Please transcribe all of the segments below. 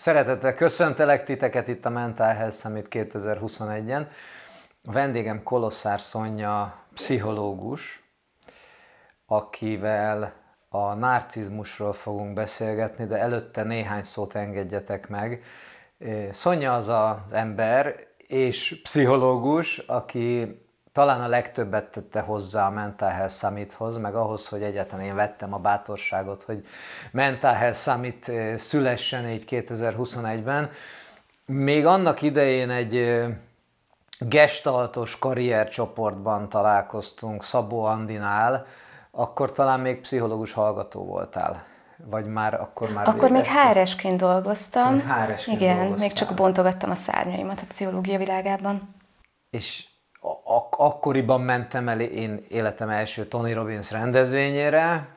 Szeretettel köszöntelek titeket itt a Mental Health Summit 2021-en. A vendégem Kolosszár Szonya, pszichológus, akivel a narcizmusról fogunk beszélgetni, de előtte néhány szót engedjetek meg. Szonya az az ember és pszichológus, aki talán a legtöbbet tette hozzá a Mental Health Summithoz, meg ahhoz, hogy egyáltalán én vettem a bátorságot, hogy Mental Health Summit eh, szülessen így 2021-ben. Még annak idején egy eh, gestaltos karriercsoportban találkoztunk Szabó Andinál, akkor talán még pszichológus hallgató voltál. Vagy már akkor már... Akkor még HRS-ként dolgoztam. HRS-ként Igen, dolgoztál. még csak bontogattam a szárnyaimat a pszichológia világában. És ak- akkoriban mentem el én életem első Tony Robbins rendezvényére,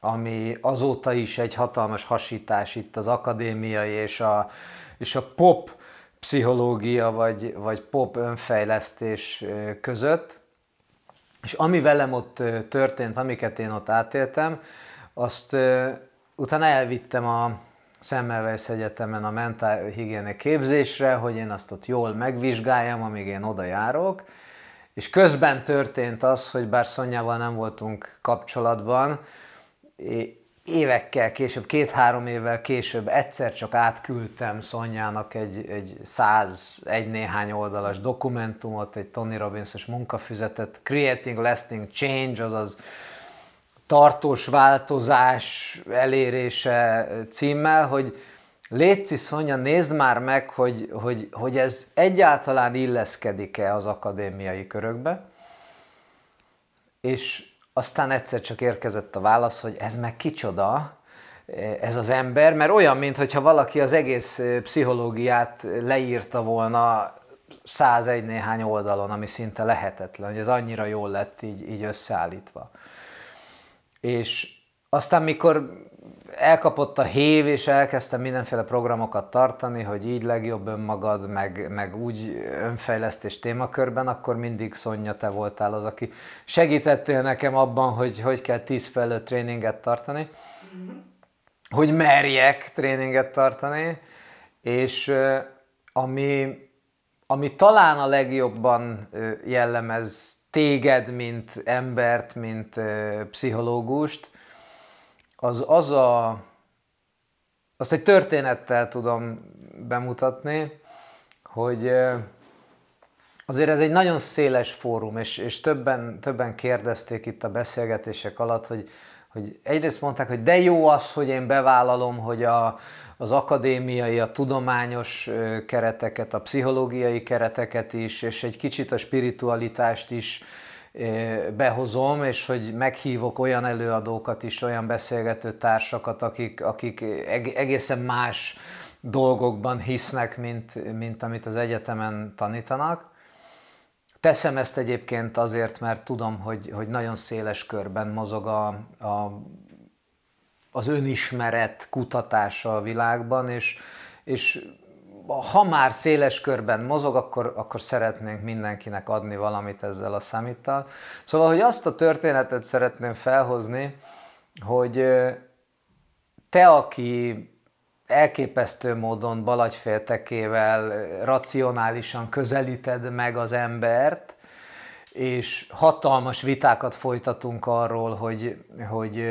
ami azóta is egy hatalmas hasítás itt az akadémiai és a, és a pop pszichológia vagy, vagy pop önfejlesztés között. És ami velem ott történt, amiket én ott átéltem, azt utána elvittem a Semmelweis Egyetemen a mentálhigiéne képzésre, hogy én azt ott jól megvizsgáljam, amíg én oda járok, és közben történt az, hogy bár Szonyával nem voltunk kapcsolatban, évekkel később, két-három évvel később egyszer csak átküldtem Szonyának egy, egy száz, egy néhány oldalas dokumentumot, egy Tony Robbins-os munkafüzetet, Creating Lasting Change, azaz tartós változás elérése címmel, hogy Léci Szonya, nézd már meg, hogy, hogy, hogy ez egyáltalán illeszkedik-e az akadémiai körökbe, és aztán egyszer csak érkezett a válasz, hogy ez meg kicsoda, ez az ember, mert olyan, mintha valaki az egész pszichológiát leírta volna 101 néhány oldalon, ami szinte lehetetlen, hogy ez annyira jól lett így, így összeállítva. És aztán mikor elkapott a hév, és elkezdtem mindenféle programokat tartani, hogy így legjobb önmagad, meg, meg úgy önfejlesztés témakörben, akkor mindig Szonya, te voltál az, aki segítettél nekem abban, hogy hogy kell 10 felőtt tréninget tartani, mm-hmm. hogy merjek tréninget tartani, és ami, ami talán a legjobban jellemez téged, mint embert, mint pszichológust, az az a, azt egy történettel tudom bemutatni, hogy azért ez egy nagyon széles fórum, és, és többen, többen kérdezték itt a beszélgetések alatt, hogy, hogy egyrészt mondták, hogy de jó az, hogy én bevállalom, hogy a, az akadémiai, a tudományos kereteket, a pszichológiai kereteket is, és egy kicsit a spiritualitást is behozom, és hogy meghívok olyan előadókat is, olyan beszélgető társakat, akik, akik egészen más dolgokban hisznek, mint, mint amit az egyetemen tanítanak. Teszem ezt egyébként azért, mert tudom, hogy, hogy nagyon széles körben mozog a, a, az önismeret kutatása a világban, és, és ha már széles körben mozog, akkor, akkor szeretnénk mindenkinek adni valamit ezzel a számíttal. Szóval, hogy azt a történetet szeretném felhozni, hogy te, aki elképesztő módon balagyféltekével racionálisan közelíted meg az embert, és hatalmas vitákat folytatunk arról, hogy, hogy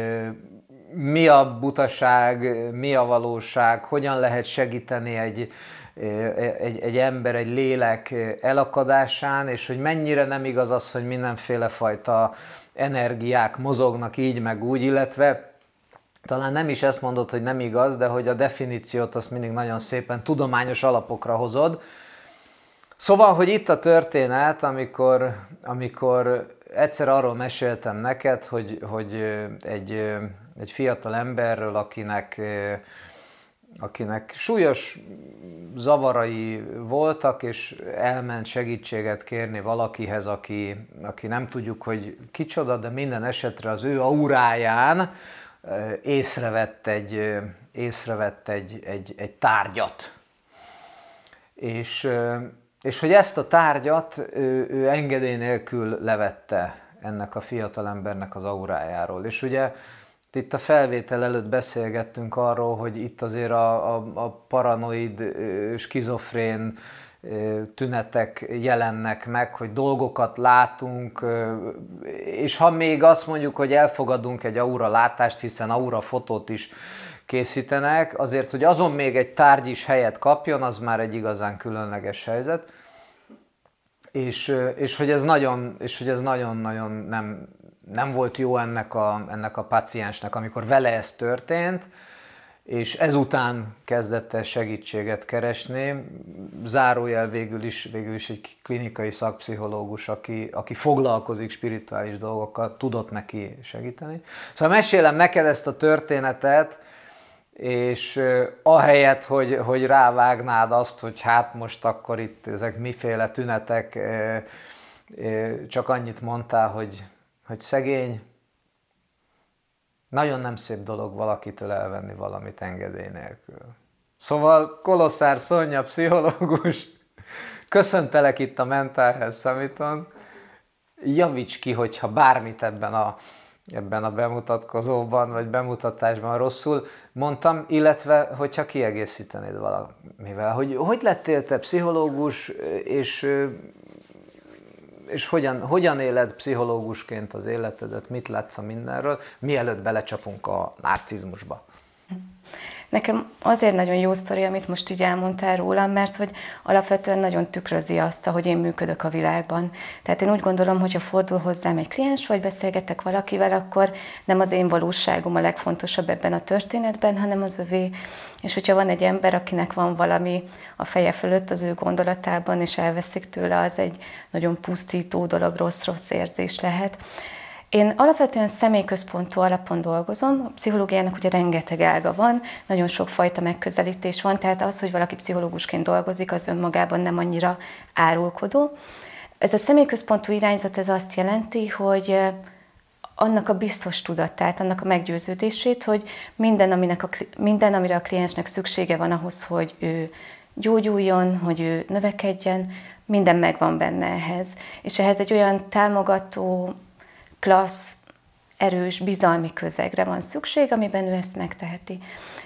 mi a butaság, mi a valóság, hogyan lehet segíteni egy, egy, egy ember, egy lélek elakadásán, és hogy mennyire nem igaz az, hogy mindenféle fajta energiák mozognak így meg úgy, illetve talán nem is ezt mondod, hogy nem igaz, de hogy a definíciót azt mindig nagyon szépen tudományos alapokra hozod. Szóval, hogy itt a történet, amikor, amikor egyszer arról meséltem neked, hogy, hogy egy, egy fiatal emberről, akinek akinek súlyos zavarai voltak, és elment segítséget kérni valakihez, aki, aki nem tudjuk, hogy kicsoda, de minden esetre az ő auráján észrevett egy, észrevett egy, egy, egy tárgyat. És, és hogy ezt a tárgyat ő, ő engedély nélkül levette ennek a fiatalembernek az aurájáról. És ugye Itt a felvétel előtt beszélgettünk arról, hogy itt azért a, a, a paranoid, skizofrén tünetek jelennek meg, hogy dolgokat látunk, és ha még azt mondjuk, hogy elfogadunk egy aura látást, hiszen aura fotót is készítenek, azért, hogy azon még egy tárgy is helyet kapjon, az már egy igazán különleges helyzet. És, és hogy ez nagyon, és hogy ez nagyon-nagyon nem, nem volt jó ennek a, ennek a paciensnek, amikor vele ez történt, és ezután kezdett el segítséget keresni. Zárójel végül is, végül is egy klinikai szakpszichológus, aki, aki foglalkozik spirituális dolgokkal, tudott neki segíteni. Szóval mesélem neked ezt a történetet, és ahelyett, hogy, hogy rávágnád azt, hogy hát most akkor itt ezek miféle tünetek, csak annyit mondtál, hogy, hogy szegény, nagyon nem szép dolog valakitől elvenni valamit engedély nélkül. Szóval Kolosszár Szonya, pszichológus, köszöntelek itt a Mental Health Summiton. Javíts ki, hogyha bármit ebben a, ebben a bemutatkozóban, vagy bemutatásban rosszul mondtam, illetve hogyha kiegészítenéd valamivel. Hogy, hogy lettél te pszichológus, és és hogyan, hogyan éled pszichológusként az életedet, mit látsz a mindenről, mielőtt belecsapunk a narcizmusba? Nekem azért nagyon jó sztori, amit most így elmondtál rólam, mert hogy alapvetően nagyon tükrözi azt, hogy én működök a világban. Tehát én úgy gondolom, hogy ha fordul hozzám egy kliens, vagy beszélgetek valakivel, akkor nem az én valóságom a legfontosabb ebben a történetben, hanem az övé. És hogyha van egy ember, akinek van valami a feje fölött az ő gondolatában, és elveszik tőle, az egy nagyon pusztító dolog, rossz-rossz érzés lehet. Én alapvetően személyközpontú alapon dolgozom, a pszichológiának ugye rengeteg ága van, nagyon sok fajta megközelítés van, tehát az, hogy valaki pszichológusként dolgozik, az önmagában nem annyira árulkodó. Ez a személyközpontú irányzat ez azt jelenti, hogy annak a biztos tudatát, annak a meggyőződését, hogy minden, aminek a, minden, amire a kliensnek szüksége van ahhoz, hogy ő gyógyuljon, hogy ő növekedjen, minden megvan benne ehhez. És ehhez egy olyan támogató, klassz, erős, bizalmi közegre van szükség, amiben ő ezt megteheti.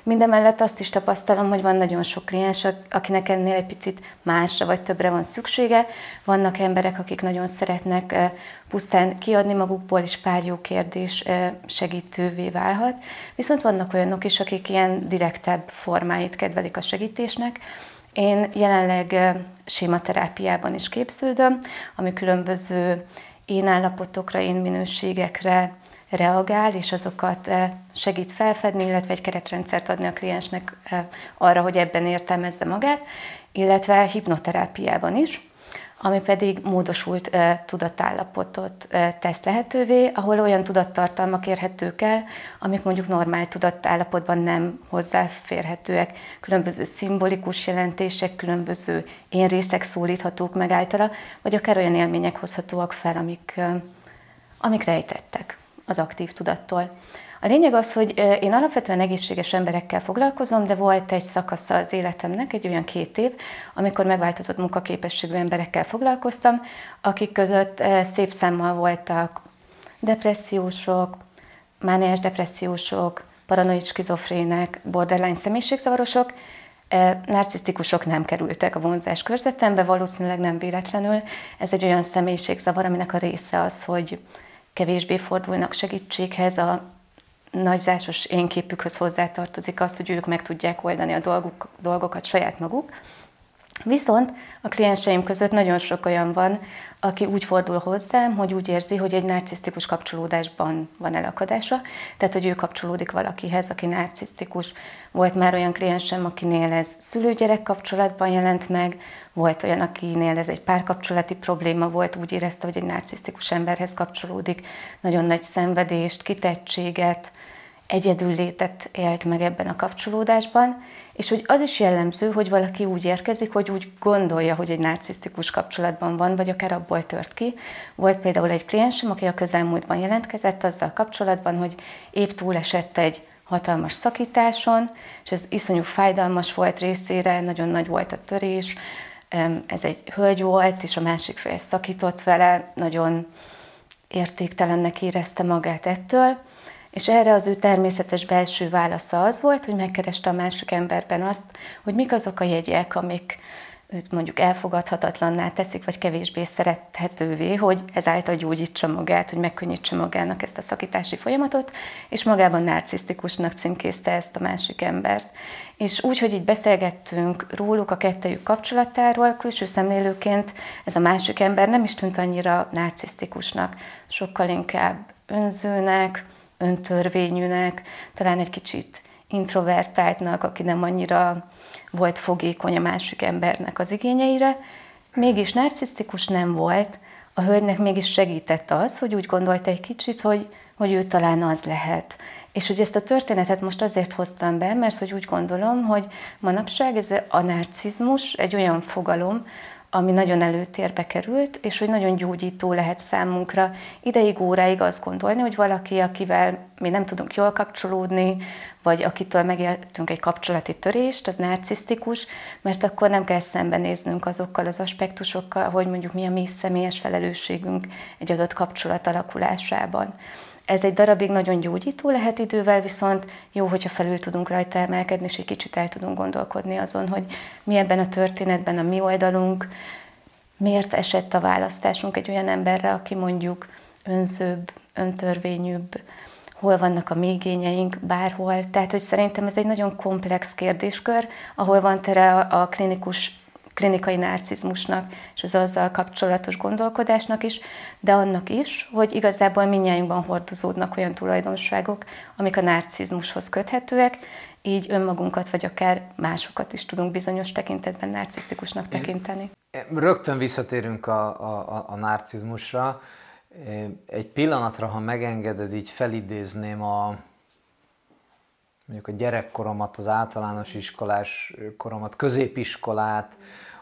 Mindemellett azt is tapasztalom, hogy van nagyon sok kliens, akinek ennél egy picit másra vagy többre van szüksége. Vannak emberek, akik nagyon szeretnek pusztán kiadni magukból, és pár jó kérdés segítővé válhat. Viszont vannak olyanok is, akik ilyen direktebb formáit kedvelik a segítésnek. Én jelenleg sématerápiában is képződöm, ami különböző én állapotokra, én minőségekre reagál, és azokat eh, segít felfedni, illetve egy keretrendszert adni a kliensnek eh, arra, hogy ebben értelmezze magát, illetve hipnoterápiában is, ami pedig módosult eh, tudatállapotot tesz lehetővé, ahol olyan tudattartalmak érhetők el, amik mondjuk normál tudatállapotban nem hozzáférhetőek. Különböző szimbolikus jelentések, különböző én részek szólíthatók meg általa, vagy akár olyan élmények hozhatóak fel, amik, amik rejtettek az aktív tudattól. A lényeg az, hogy én alapvetően egészséges emberekkel foglalkozom, de volt egy szakasza az életemnek, egy olyan két év, amikor megváltozott munkaképességű emberekkel foglalkoztam, akik között szép számmal voltak depressziósok, mániás depressziósok, paranoid skizofrének, borderline személyiségzavarosok, narcisztikusok nem kerültek a vonzás körzetembe, valószínűleg nem véletlenül. Ez egy olyan személyiségzavar, aminek a része az, hogy kevésbé fordulnak segítséghez, a nagyzásos énképükhöz hozzátartozik az, hogy ők meg tudják oldani a dolguk, dolgokat saját maguk. Viszont a klienseim között nagyon sok olyan van, aki úgy fordul hozzám, hogy úgy érzi, hogy egy narcisztikus kapcsolódásban van elakadása, tehát hogy ő kapcsolódik valakihez, aki narcisztikus. Volt már olyan kliensem, akinél ez szülőgyerek kapcsolatban jelent meg, volt olyan, akinél ez egy párkapcsolati probléma volt, úgy érezte, hogy egy narcisztikus emberhez kapcsolódik, nagyon nagy szenvedést, kitettséget, egyedül létet élt meg ebben a kapcsolódásban, és hogy az is jellemző, hogy valaki úgy érkezik, hogy úgy gondolja, hogy egy narcisztikus kapcsolatban van, vagy akár abból tört ki. Volt például egy kliensem, aki a közelmúltban jelentkezett azzal kapcsolatban, hogy épp túlesett egy hatalmas szakításon, és ez iszonyú fájdalmas volt részére, nagyon nagy volt a törés, ez egy hölgy volt, és a másik fél szakított vele, nagyon értéktelennek érezte magát ettől, És erre az ő természetes belső válasza az volt, hogy megkereste a másik emberben azt, hogy mik azok a jegyek, amik őt mondjuk elfogadhatatlanná teszik, vagy kevésbé szerethetővé, hogy ezáltal gyógyítsa magát, hogy megkönnyítse magának ezt a szakítási folyamatot, és magában narcisztikusnak címkézte ezt a másik embert. És úgy, hogy így beszélgettünk róluk a kettejük kapcsolatáról, külső szemlélőként ez a másik ember nem is tűnt annyira narcisztikusnak, sokkal inkább önzőnek, öntörvényűnek, talán egy kicsit introvertáltnak, aki nem annyira volt fogékony a másik embernek az igényeire, mégis narcisztikus nem volt, a hölgynek mégis segített az, hogy úgy gondolta egy kicsit, hogy, hogy ő talán az lehet. És hogy ezt a történetet most azért hoztam be, mert hogy úgy gondolom, hogy manapság ez a narcizmus egy olyan fogalom, ami nagyon előtérbe került, és hogy nagyon gyógyító lehet számunkra ideig, óráig azt gondolni, hogy valaki, akivel mi nem tudunk jól kapcsolódni, vagy akitől megéltünk egy kapcsolati törést, az narcisztikus, mert akkor nem kell szembenéznünk azokkal az aspektusokkal, hogy mondjuk mi a mi személyes felelősségünk egy adott kapcsolat alakulásában. Ez egy darabig nagyon gyógyító lehet idővel, viszont jó, hogyha felül tudunk rajta emelkedni, és egy kicsit el tudunk gondolkodni azon, hogy mi ebben a történetben a mi oldalunk, miért esett a választásunk egy olyan emberre, aki mondjuk önzőbb, öntörvényűbb, hol vannak a mi igényeink, bárhol. Tehát, hogy szerintem ez egy nagyon komplex kérdéskör, ahol van tere a klinikus klinikai narcizmusnak és az azzal kapcsolatos gondolkodásnak is, de annak is, hogy igazából minnyájunkban hordozódnak olyan tulajdonságok, amik a narcizmushoz köthetőek, így önmagunkat vagy akár másokat is tudunk bizonyos tekintetben narcisztikusnak tekinteni. Rögtön visszatérünk a, a, a narcizmusra. Egy pillanatra, ha megengeded, így felidézném a, mondjuk a gyerekkoromat, az általános iskolás koromat, középiskolát,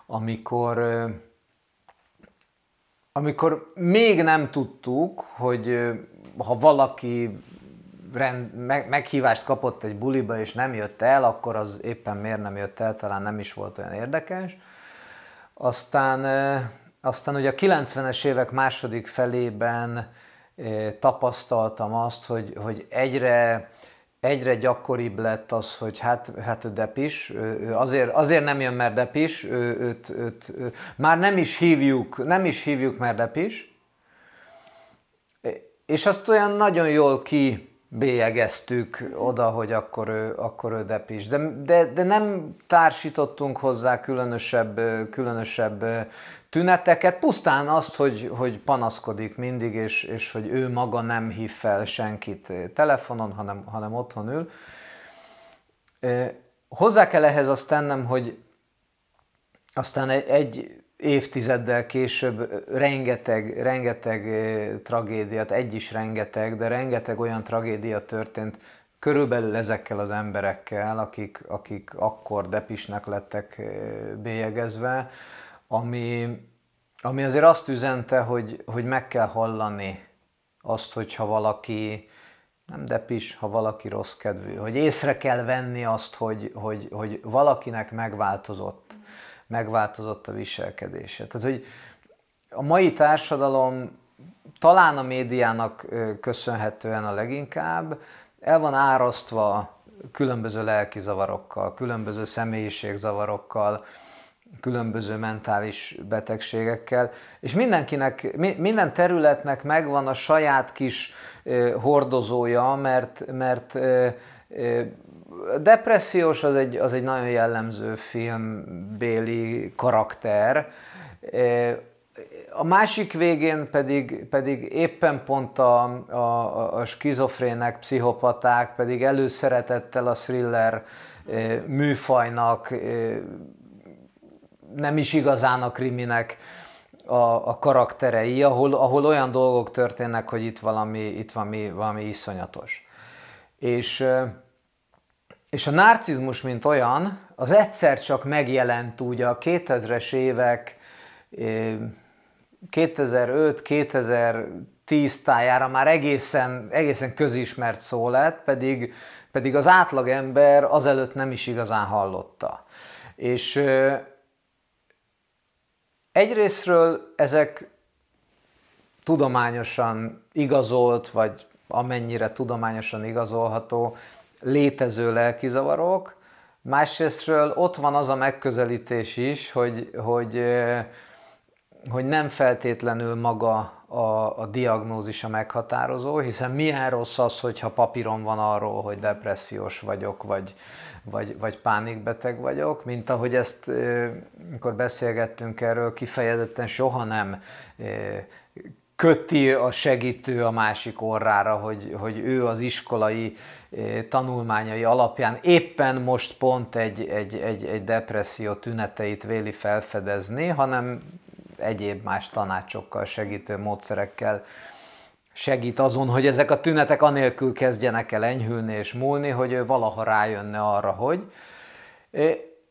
amikor, amikor még nem tudtuk, hogy ha valaki rend, meg, meghívást kapott egy buliba és nem jött el, akkor az éppen miért nem jött el, talán nem is volt olyan érdekes. Aztán, aztán ugye a 90-es évek második felében tapasztaltam azt, hogy, hogy egyre egyre gyakoribb lett az, hogy hát, hát ő depis, ő azért, azért nem jön, mert depis, ő, őt, őt, ő, már nem is hívjuk, nem is hívjuk, mert depis, és azt olyan nagyon jól ki bélyegeztük oda, hogy akkor ő, akkor ő depis. De, de, de nem társítottunk hozzá különösebb, különösebb tüneteket, pusztán azt, hogy, hogy panaszkodik mindig, és, és hogy ő maga nem hív fel senkit telefonon, hanem, hanem otthon ül. Hozzá kell ehhez azt tennem, hogy aztán egy, egy évtizeddel később rengeteg, rengeteg tragédiát, egy is rengeteg, de rengeteg olyan tragédia történt körülbelül ezekkel az emberekkel, akik, akik akkor depisnek lettek bélyegezve, ami, ami azért azt üzente, hogy, hogy meg kell hallani azt, hogyha valaki nem depis, ha valaki rossz kedvű, hogy észre kell venni azt, hogy, hogy, hogy valakinek megváltozott, megváltozott a viselkedése. Tehát, hogy a mai társadalom talán a médiának köszönhetően a leginkább el van árasztva különböző lelki zavarokkal, különböző személyiségzavarokkal, különböző mentális betegségekkel, és mindenkinek, minden területnek megvan a saját kis hordozója, mert, mert depressziós az egy, az egy nagyon jellemző filmbéli karakter, a másik végén pedig, pedig éppen pont a, a, a skizofrének, pszichopaták pedig előszeretettel a thriller műfajnak nem is igazán a kriminek a, a karakterei, ahol, ahol olyan dolgok történnek, hogy itt valami, itt valami, valami iszonyatos. És, és a narcizmus, mint olyan, az egyszer csak megjelent úgy a 2000-es évek 2005-2010 tájára már egészen, egészen közismert szó lett, pedig, pedig az átlagember azelőtt nem is igazán hallotta. És Egyrésztről ezek tudományosan igazolt, vagy amennyire tudományosan igazolható, létező lelkizavarok. Másrésztről ott van az a megközelítés is, hogy, hogy, hogy nem feltétlenül maga a, a diagnózis a meghatározó, hiszen milyen rossz az, hogyha papíron van arról, hogy depressziós vagyok, vagy, vagy, vagy pánikbeteg vagyok, mint ahogy ezt, amikor beszélgettünk erről, kifejezetten soha nem köti a segítő a másik orrára, hogy, hogy ő az iskolai tanulmányai alapján éppen most pont egy, egy, egy, egy depresszió tüneteit véli felfedezni, hanem egyéb más tanácsokkal, segítő módszerekkel segít azon, hogy ezek a tünetek anélkül kezdjenek el enyhülni és múlni, hogy ő valaha rájönne arra, hogy.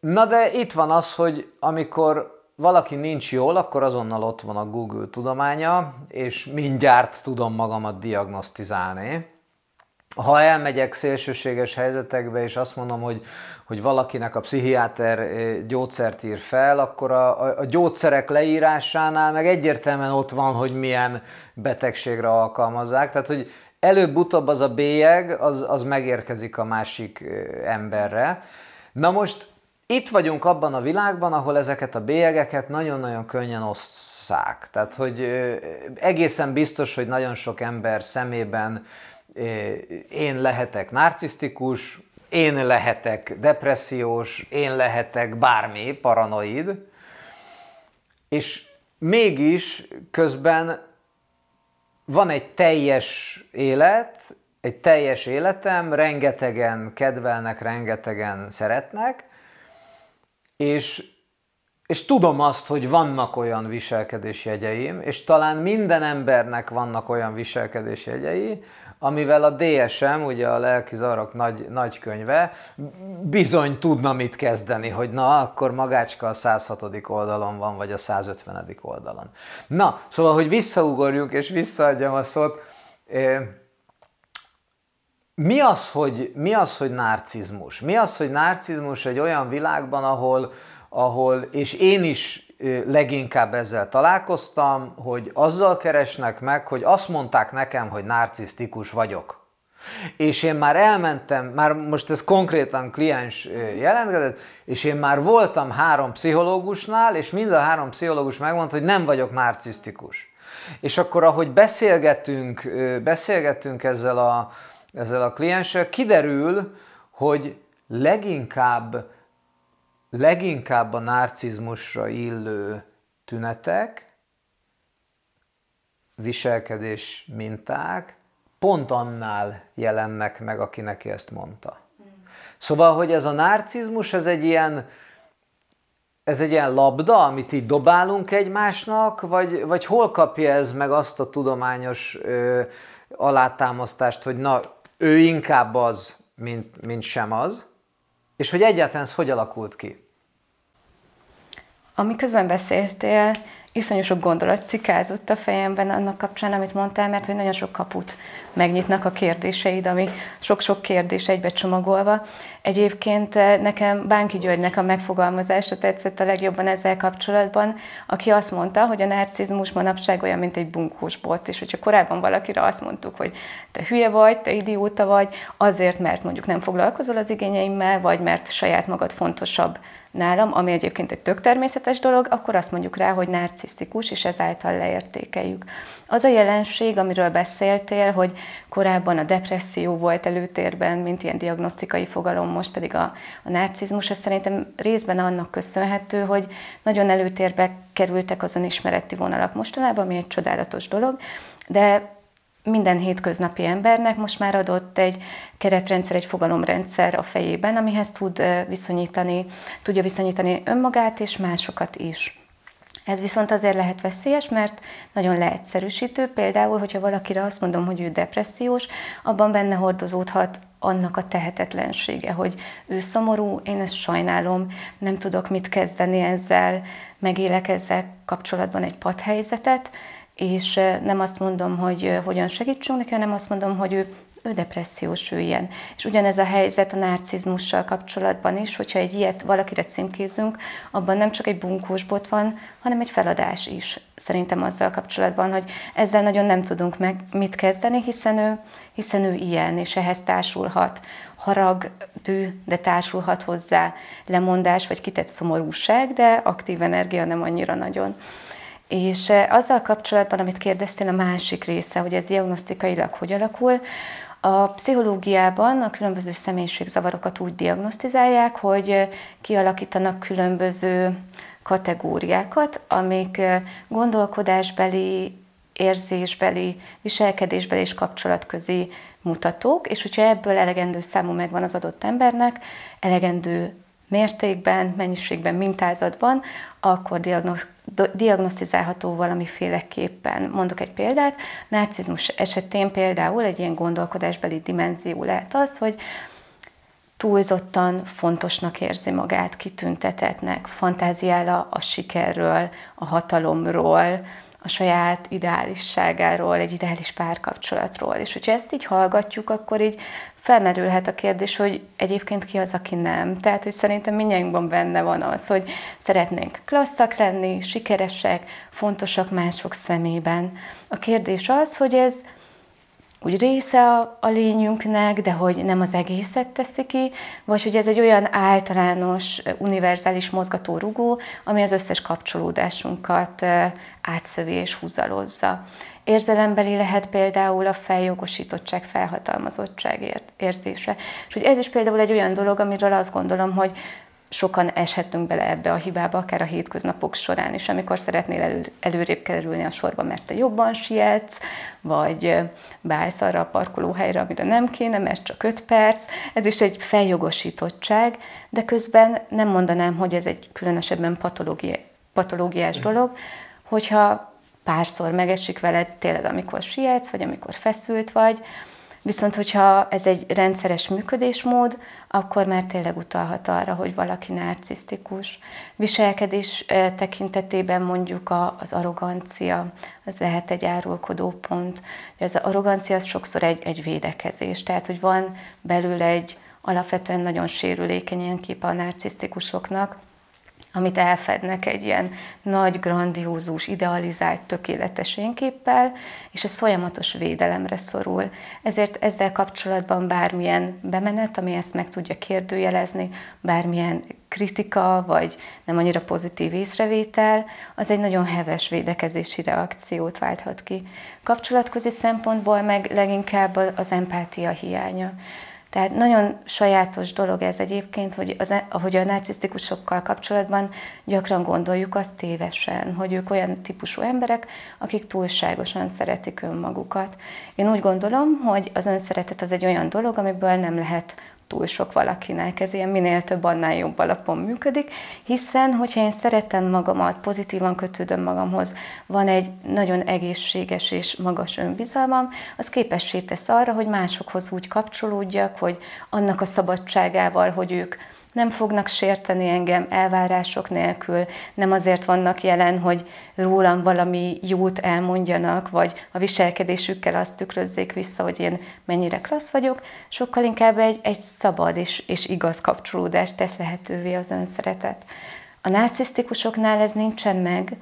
Na de itt van az, hogy amikor valaki nincs jól, akkor azonnal ott van a Google tudománya, és mindjárt tudom magamat diagnosztizálni ha elmegyek szélsőséges helyzetekbe, és azt mondom, hogy, hogy valakinek a pszichiáter eh, gyógyszert ír fel, akkor a, a, gyógyszerek leírásánál meg egyértelműen ott van, hogy milyen betegségre alkalmazzák. Tehát, hogy előbb-utóbb az a bélyeg, az, az megérkezik a másik eh, emberre. Na most itt vagyunk abban a világban, ahol ezeket a bélyegeket nagyon-nagyon könnyen osszák. Tehát, hogy eh, egészen biztos, hogy nagyon sok ember szemében én lehetek narcisztikus, én lehetek depressziós, én lehetek bármi, paranoid, és mégis közben van egy teljes élet, egy teljes életem, rengetegen kedvelnek, rengetegen szeretnek, és és tudom azt, hogy vannak olyan viselkedésjegyeim, és talán minden embernek vannak olyan viselkedésjegyei, amivel a DSM, ugye a lelki zavarok nagy, nagy könyve, bizony tudna mit kezdeni, hogy na, akkor magácska a 106. oldalon van, vagy a 150. oldalon. Na, szóval, hogy visszaugorjunk, és visszaadjam a szót, mi az, hogy, mi az, hogy narcizmus? Mi az, hogy narcizmus egy olyan világban, ahol, ahol, és én is leginkább ezzel találkoztam, hogy azzal keresnek meg, hogy azt mondták nekem, hogy narcisztikus vagyok. És én már elmentem, már most ez konkrétan kliens jelentkezett, és én már voltam három pszichológusnál, és mind a három pszichológus megmondta, hogy nem vagyok narcisztikus. És akkor, ahogy beszélgetünk, beszélgetünk ezzel a, ezzel a klienssel, kiderül, hogy leginkább leginkább a narcizmusra illő tünetek, viselkedés minták pont annál jelennek meg, aki neki ezt mondta. Szóval, hogy ez a narcizmus, ez egy ilyen, ez egy ilyen labda, amit így dobálunk egymásnak, vagy, vagy hol kapja ez meg azt a tudományos ö, alátámasztást, hogy na, ő inkább az, mint, mint sem az, és hogy egyáltalán ez hogy alakult ki? Ami közben beszéltél, iszonyú sok gondolat cikázott a fejemben annak kapcsán, amit mondtál, mert hogy nagyon sok kaput megnyitnak a kérdéseid, ami sok-sok kérdés egybe csomagolva. Egyébként eh, nekem Bánki Györgynek a megfogalmazása tetszett a legjobban ezzel kapcsolatban, aki azt mondta, hogy a narcizmus manapság olyan, mint egy bunkós bot, és hogyha korábban valakire azt mondtuk, hogy te hülye vagy, te idióta vagy, azért, mert mondjuk nem foglalkozol az igényeimmel, vagy mert saját magad fontosabb nálam, ami egyébként egy tök természetes dolog, akkor azt mondjuk rá, hogy narcisztikus, és ezáltal leértékeljük. Az a jelenség, amiről beszéltél, hogy korábban a depresszió volt előtérben, mint ilyen diagnosztikai fogalom, most pedig a, a narcizmus, ez szerintem részben annak köszönhető, hogy nagyon előtérbe kerültek az önismereti vonalak mostanában, ami egy csodálatos dolog, de minden hétköznapi embernek most már adott egy keretrendszer, egy fogalomrendszer a fejében, amihez tud viszonyítani, tudja viszonyítani önmagát és másokat is. Ez viszont azért lehet veszélyes, mert nagyon leegyszerűsítő. Például, hogyha valakire azt mondom, hogy ő depressziós, abban benne hordozódhat annak a tehetetlensége, hogy ő szomorú, én ezt sajnálom, nem tudok mit kezdeni ezzel, megélek ezzel kapcsolatban egy padhelyzetet, és nem azt mondom, hogy hogyan segítsünk neki, hanem azt mondom, hogy ő ő depressziós, ő ilyen. És ugyanez a helyzet a narcizmussal kapcsolatban is, hogyha egy ilyet valakire címkézünk, abban nem csak egy bunkós bot van, hanem egy feladás is. Szerintem azzal kapcsolatban, hogy ezzel nagyon nem tudunk meg mit kezdeni, hiszen ő, hiszen ő ilyen, és ehhez társulhat harag, tű, de társulhat hozzá lemondás, vagy kitett szomorúság, de aktív energia nem annyira nagyon. És eh, azzal kapcsolatban, amit kérdeztél, a másik része, hogy ez diagnosztikailag hogy alakul, a pszichológiában a különböző személyiségzavarokat úgy diagnosztizálják, hogy eh, kialakítanak különböző kategóriákat, amik eh, gondolkodásbeli, érzésbeli, viselkedésbeli és kapcsolatközi mutatók, és hogyha ebből elegendő számú megvan az adott embernek, elegendő mértékben, mennyiségben, mintázatban, akkor diagnosztizálható valamiféleképpen. Mondok egy példát, narcizmus esetén például egy ilyen gondolkodásbeli dimenzió lehet az, hogy túlzottan fontosnak érzi magát, kitüntetetnek, fantáziál a sikerről, a hatalomról, a saját ideálisságáról, egy ideális párkapcsolatról. És hogyha ezt így hallgatjuk, akkor így felmerülhet a kérdés, hogy egyébként ki az, aki nem. Tehát, hogy szerintem mindjárt benne van az, hogy szeretnénk klasszak lenni, sikeresek, fontosak mások szemében. A kérdés az, hogy ez úgy része a, a lényünknek, de hogy nem az egészet teszi ki, vagy hogy ez egy olyan általános, univerzális mozgató rugó, ami az összes kapcsolódásunkat átszövi és húzalozza. Érzelembeli lehet például a feljogosítottság, felhatalmazottság érzése. És hogy ez is például egy olyan dolog, amiről azt gondolom, hogy sokan eshetünk bele ebbe a hibába, akár a hétköznapok során is, amikor szeretnél elő, előrébb kerülni a sorba, mert te jobban sietsz, vagy beállsz arra a parkolóhelyre, amire nem kéne, mert csak 5 perc. Ez is egy feljogosítottság, de közben nem mondanám, hogy ez egy különösebben patológiás dolog, hogyha párszor megesik veled tényleg, amikor sietsz, vagy amikor feszült vagy, Viszont, hogyha ez egy rendszeres működésmód, akkor már tényleg utalhat arra, hogy valaki narcisztikus. Viselkedés tekintetében mondjuk az arrogancia, az lehet egy árulkodó pont. Az arrogancia az sokszor egy, egy védekezés, tehát hogy van belül egy alapvetően nagyon sérülékeny ilyen kép a narcisztikusoknak, amit elfednek egy ilyen nagy, grandiózus, idealizált, tökéletes énképpel, és ez folyamatos védelemre szorul. Ezért ezzel kapcsolatban bármilyen bemenet, ami ezt meg tudja kérdőjelezni, bármilyen kritika, vagy nem annyira pozitív észrevétel, az egy nagyon heves védekezési reakciót válthat ki. Kapcsolatközi szempontból meg leginkább az empátia hiánya. Tehát nagyon sajátos dolog ez egyébként, hogy, az, ahogy a narcisztikusokkal kapcsolatban gyakran gondoljuk azt tévesen, hogy ők olyan típusú emberek, akik túlságosan szeretik önmagukat. Én úgy gondolom, hogy az önszeretet az egy olyan dolog, amiből nem lehet túl sok valakinek. Ez ilyen minél több, annál jobb alapon működik, hiszen, hogyha én szeretem magamat, pozitívan kötődöm magamhoz, van egy nagyon egészséges és magas önbizalmam, az képessé tesz arra, hogy másokhoz úgy kapcsolódjak, hogy annak a szabadságával, hogy ők nem fognak sérteni engem elvárások nélkül, nem azért vannak jelen, hogy rólam valami jót elmondjanak, vagy a viselkedésükkel azt tükrözzék vissza, hogy én mennyire klassz vagyok, sokkal inkább egy, egy szabad és, és igaz kapcsolódást tesz lehetővé az önszeretet. A narcisztikusoknál ez nincsen meg,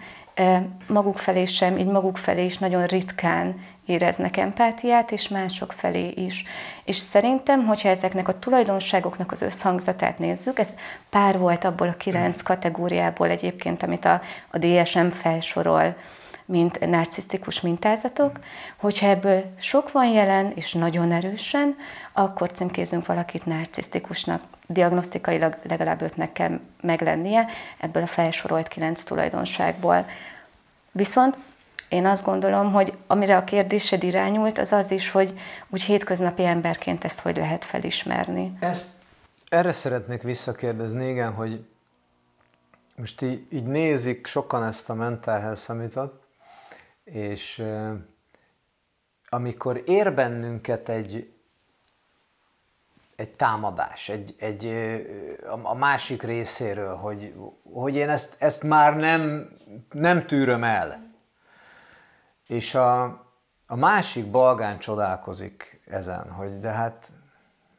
maguk felé sem, így maguk felé is nagyon ritkán éreznek empátiát, és mások felé is. És szerintem, hogyha ezeknek a tulajdonságoknak az összhangzatát nézzük, ez pár volt abból a kilenc kategóriából egyébként, amit a, a DSM felsorol, mint narcisztikus mintázatok, hogyha ebből sok van jelen, és nagyon erősen, akkor címkézünk valakit narcisztikusnak. Diagnosztikailag legalább ötnek kell meglennie ebből a felsorolt kilenc tulajdonságból. Viszont én azt gondolom, hogy amire a kérdésed irányult, az az is, hogy úgy hétköznapi emberként ezt hogy lehet felismerni. Ezt erre szeretnék visszakérdezni, igen, hogy most így, így nézik sokan ezt a mental health és amikor ér bennünket egy, egy támadás, egy, egy, a másik részéről, hogy, hogy én ezt, ezt már nem, nem tűröm el, és a, a másik balgán csodálkozik ezen, hogy de hát,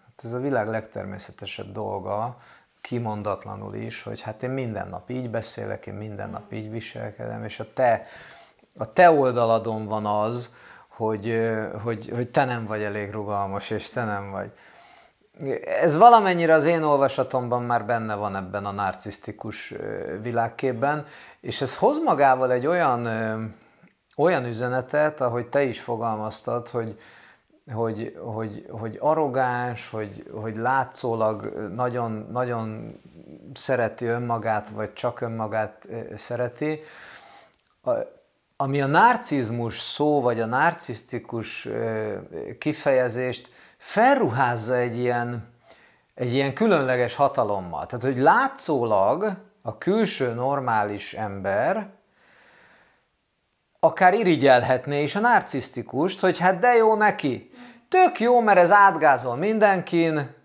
hát ez a világ legtermészetesebb dolga, kimondatlanul is, hogy hát én minden nap így beszélek, én minden nap így viselkedem, és a te, a te oldaladon van az, hogy, hogy, hogy te nem vagy elég rugalmas, és te nem vagy. Ez valamennyire az én olvasatomban már benne van ebben a narcisztikus világképben, és ez hoz magával egy olyan, olyan üzenetet, ahogy te is fogalmaztad, hogy, hogy, hogy, hogy arrogáns, hogy, hogy látszólag nagyon, nagyon szereti önmagát, vagy csak önmagát szereti. Ami a narcizmus szó, vagy a narcisztikus kifejezést felruházza egy ilyen, egy ilyen különleges hatalommal. Tehát, hogy látszólag a külső normális ember akár irigyelhetné is a narcisztikust, hogy hát de jó neki. Tök jó, mert ez átgázol mindenkin,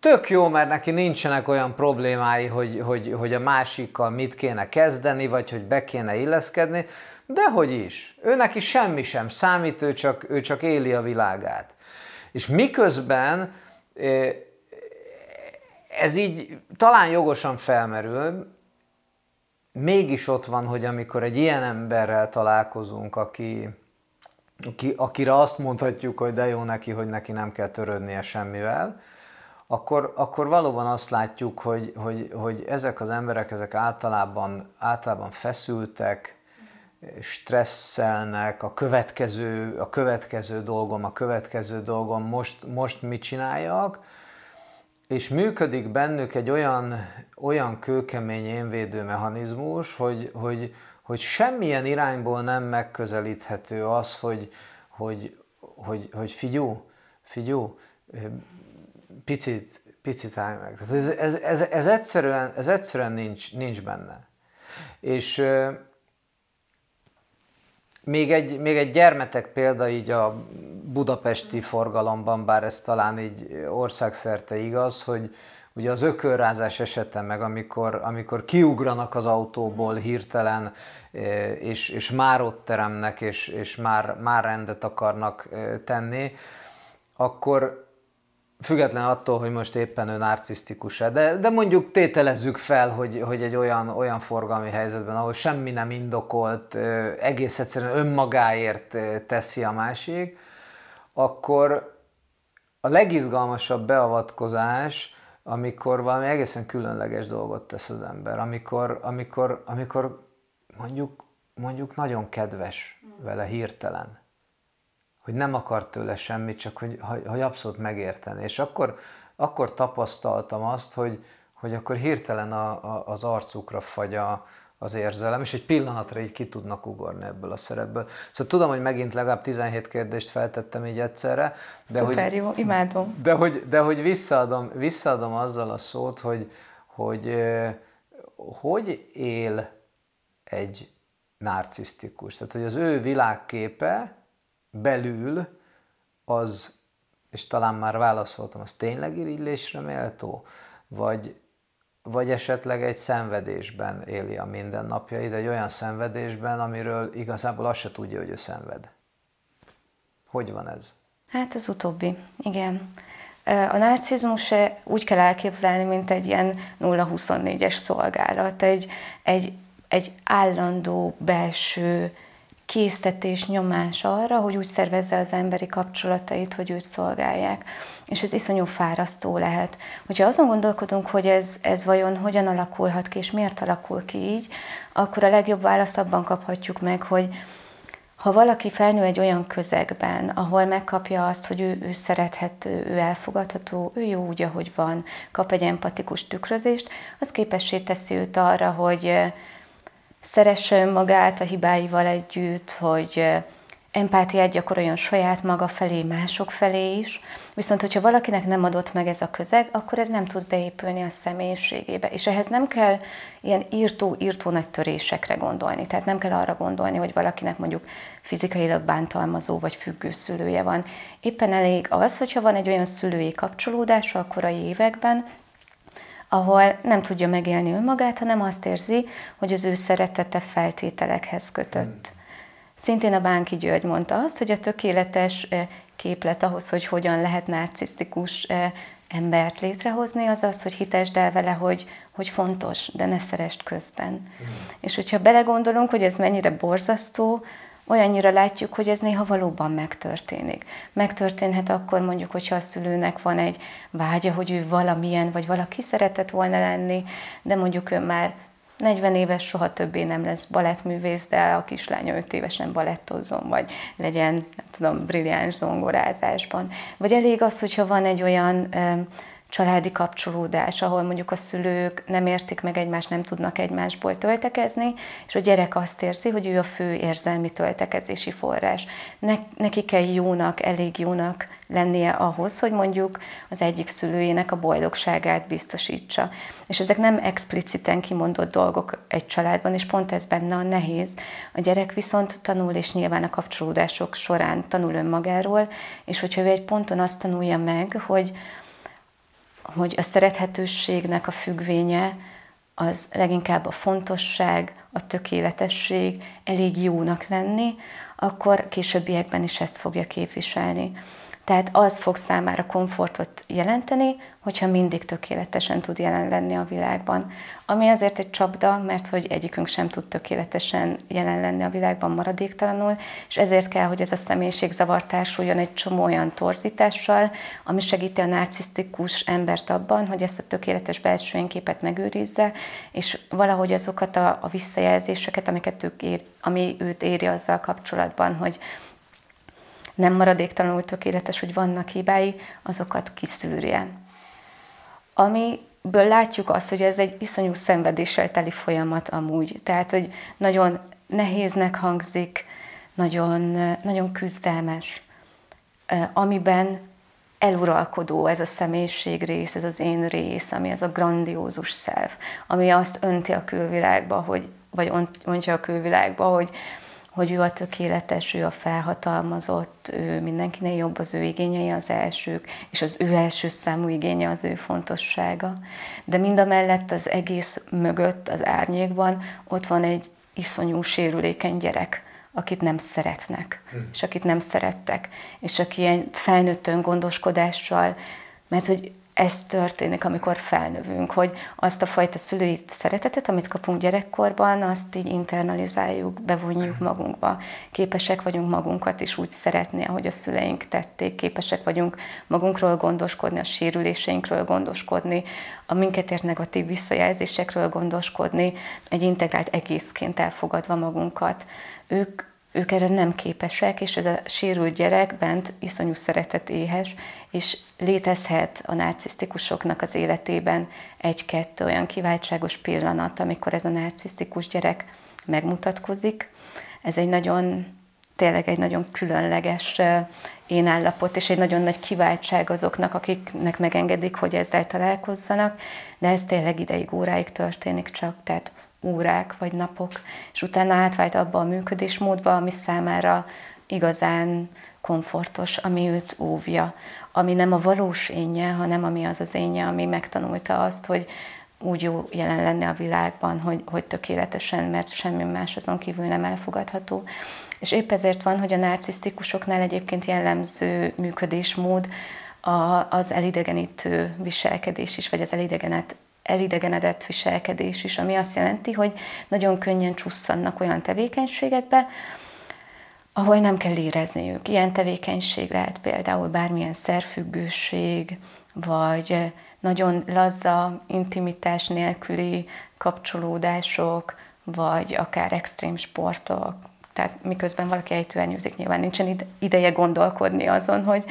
tök jó, mert neki nincsenek olyan problémái, hogy, hogy, hogy a másikkal mit kéne kezdeni, vagy hogy be kéne illeszkedni, de hogy is. Ő neki semmi sem számít, ő csak, ő csak éli a világát. És miközben ez így talán jogosan felmerül, mégis ott van, hogy amikor egy ilyen emberrel találkozunk, aki, aki, akire azt mondhatjuk, hogy de jó neki, hogy neki nem kell törődnie semmivel, akkor, akkor valóban azt látjuk, hogy, hogy, hogy ezek az emberek, ezek általában, általában feszültek, stresszelnek, a következő, a következő dolgom, a következő dolgom, most, most mit csináljak, és működik bennük egy olyan, olyan kőkemény énvédő mechanizmus, hogy, hogy, hogy semmilyen irányból nem megközelíthető az, hogy, hogy, hogy, hogy figyú, figyú, picit, picit állj meg. Ez, ez, ez, ez, egyszerűen, ez egyszerűen nincs, nincs benne. És még egy, még egy gyermetek példa így a budapesti forgalomban, bár ez talán így országszerte igaz, hogy ugye az ökörrázás esete meg, amikor, amikor kiugranak az autóból hirtelen, eh, és, és már ott teremnek, és, és már, már rendet akarnak eh, tenni, akkor független attól, hogy most éppen ő narcisztikus-e, de, de mondjuk tételezzük fel, hogy, hogy egy olyan, olyan forgalmi helyzetben, ahol semmi nem indokolt, egész egyszerűen önmagáért teszi a másik, akkor a legizgalmasabb beavatkozás, amikor valami egészen különleges dolgot tesz az ember, amikor, amikor, amikor mondjuk, mondjuk nagyon kedves vele hirtelen hogy nem akart tőle semmit, csak hogy, hogy abszolút megérteni. És akkor, akkor tapasztaltam azt, hogy, hogy akkor hirtelen a, a, az arcukra fagy a, az érzelem, és egy pillanatra így ki tudnak ugorni ebből a szerepből. Szóval tudom, hogy megint legalább 17 kérdést feltettem így egyszerre. De Szuper, hogy, jó, imádom. De hogy, de hogy visszaadom, visszaadom azzal a szót, hogy, hogy hogy él egy narcisztikus. Tehát, hogy az ő világképe belül az, és talán már válaszoltam, az tényleg irigylésre méltó, vagy, vagy esetleg egy szenvedésben éli a mindennapjait, egy olyan szenvedésben, amiről igazából azt se tudja, hogy ő szenved. Hogy van ez? Hát az utóbbi, igen. A narcizmus úgy kell elképzelni, mint egy ilyen 0-24-es szolgálat, egy, egy, egy állandó belső késztetés, nyomás arra, hogy úgy szervezze az emberi kapcsolatait, hogy őt szolgálják. És ez iszonyú fárasztó lehet. Hogyha azon gondolkodunk, hogy ez, ez vajon hogyan alakulhat ki, és miért alakul ki így, akkor a legjobb választ abban kaphatjuk meg, hogy ha valaki felnő egy olyan közegben, ahol megkapja azt, hogy ő, ő szerethető, ő elfogadható, ő jó úgy, ahogy van, kap egy empatikus tükrözést, az képessé teszi őt arra, hogy szeresse önmagát a hibáival együtt, hogy empátiát gyakoroljon saját maga felé, mások felé is. Viszont, hogyha valakinek nem adott meg ez a közeg, akkor ez nem tud beépülni a személyiségébe. És ehhez nem kell ilyen írtó-írtó nagy törésekre gondolni. Tehát nem kell arra gondolni, hogy valakinek mondjuk fizikailag bántalmazó vagy függő szülője van. Éppen elég az, hogyha van egy olyan szülői kapcsolódása a korai években, ahol nem tudja megélni önmagát, hanem azt érzi, hogy az ő szeretete feltételekhez kötött. Hmm. Szintén a Bánki György mondta azt, hogy a tökéletes képlet ahhoz, hogy hogyan lehet narcisztikus embert létrehozni, az az, hogy hitesd el vele, hogy, hogy fontos, de ne szerest közben. Mm. És hogyha belegondolunk, hogy ez mennyire borzasztó, olyannyira látjuk, hogy ez néha valóban megtörténik. Megtörténhet akkor mondjuk, hogyha a szülőnek van egy vágya, hogy ő valamilyen, vagy valaki szeretett volna lenni, de mondjuk ő már 40 éves soha többé nem lesz balettművész, de a kislánya 5 évesen balettozzon, vagy legyen, nem tudom, brilliáns zongorázásban. Vagy elég az, hogyha van egy olyan családi kapcsolódás, ahol mondjuk a szülők nem értik meg egymást, nem tudnak egymásból töltekezni, és a gyerek azt érzi, hogy ő a fő érzelmi töltekezési forrás. Ne, neki kell jónak, elég jónak lennie ahhoz, hogy mondjuk az egyik szülőjének a boldogságát biztosítsa. És ezek nem expliciten kimondott dolgok egy családban, és pont ez benne a nehéz. A gyerek viszont tanul, és nyilván a kapcsolódások során tanul önmagáról, és hogyha ő egy ponton azt tanulja meg, hogy hogy a szerethetőségnek a függvénye az leginkább a fontosság, a tökéletesség, elég jónak lenni, akkor későbbiekben is ezt fogja képviselni. Tehát az fog számára komfortot jelenteni, hogyha mindig tökéletesen tud jelen lenni a világban. Ami azért egy csapda, mert hogy egyikünk sem tud tökéletesen jelen lenni a világban maradéktalanul, és ezért kell, hogy ez a személyiségzavar társuljon egy csomó olyan torzítással, ami segíti a narcisztikus embert abban, hogy ezt a tökéletes belső énképet megőrizze, és valahogy azokat a, a visszajelzéseket, amiket ők ér, ami őt éri azzal kapcsolatban, hogy nem maradéktalanul tökéletes, hogy vannak hibái, azokat kiszűrje. Amiből látjuk azt, hogy ez egy iszonyú szenvedéssel teli folyamat amúgy. Tehát, hogy nagyon nehéznek hangzik, nagyon, nagyon küzdelmes, amiben eluralkodó ez a személyiség rész, ez az én rész, ami ez a grandiózus self, ami azt önti a külvilágba, hogy, vagy ontja a külvilágba, hogy, hogy ő a tökéletes, ő a felhatalmazott, ő mindenkinél jobb, az ő igényei az elsők, és az ő első számú igénye az ő fontossága. De mind a mellett az egész mögött, az árnyékban ott van egy iszonyú sérülékeny gyerek, akit nem szeretnek, hmm. és akit nem szerettek, és aki ilyen felnőtt öngondoskodással, mert hogy ez történik, amikor felnövünk, hogy azt a fajta szülői szeretetet, amit kapunk gyerekkorban, azt így internalizáljuk, bevonjuk magunkba. Képesek vagyunk magunkat is úgy szeretni, ahogy a szüleink tették, képesek vagyunk magunkról gondoskodni, a sérüléseinkről gondoskodni, a minket ért negatív visszajelzésekről gondoskodni, egy integrált egészként elfogadva magunkat. Ők ők erre nem képesek, és ez a sérült gyerek bent iszonyú szeretet éhes, és létezhet a narcisztikusoknak az életében egy-kettő olyan kiváltságos pillanat, amikor ez a narcisztikus gyerek megmutatkozik. Ez egy nagyon, tényleg egy nagyon különleges én állapot, és egy nagyon nagy kiváltság azoknak, akiknek megengedik, hogy ezzel találkozzanak, de ez tényleg ideig, óráig történik csak, tehát órák vagy napok, és utána átvált abba a működésmódba, ami számára igazán komfortos, ami őt óvja, ami nem a valós énje, hanem ami az az énje, ami megtanulta azt, hogy úgy jó jelen lenni a világban, hogy, hogy tökéletesen, mert semmi más azon kívül nem elfogadható. És épp ezért van, hogy a narcisztikusoknál egyébként jellemző működésmód a, az elidegenítő viselkedés is, vagy az elidegenet, elidegenedett viselkedés is, ami azt jelenti, hogy nagyon könnyen csusszannak olyan tevékenységekbe, ahol nem kell érezniük. Ilyen tevékenység lehet például bármilyen szerfüggőség, vagy nagyon lazza, intimitás nélküli kapcsolódások, vagy akár extrém sportok. Tehát miközben valaki ejtőernyőzik, nyilván nincsen ideje gondolkodni azon, hogy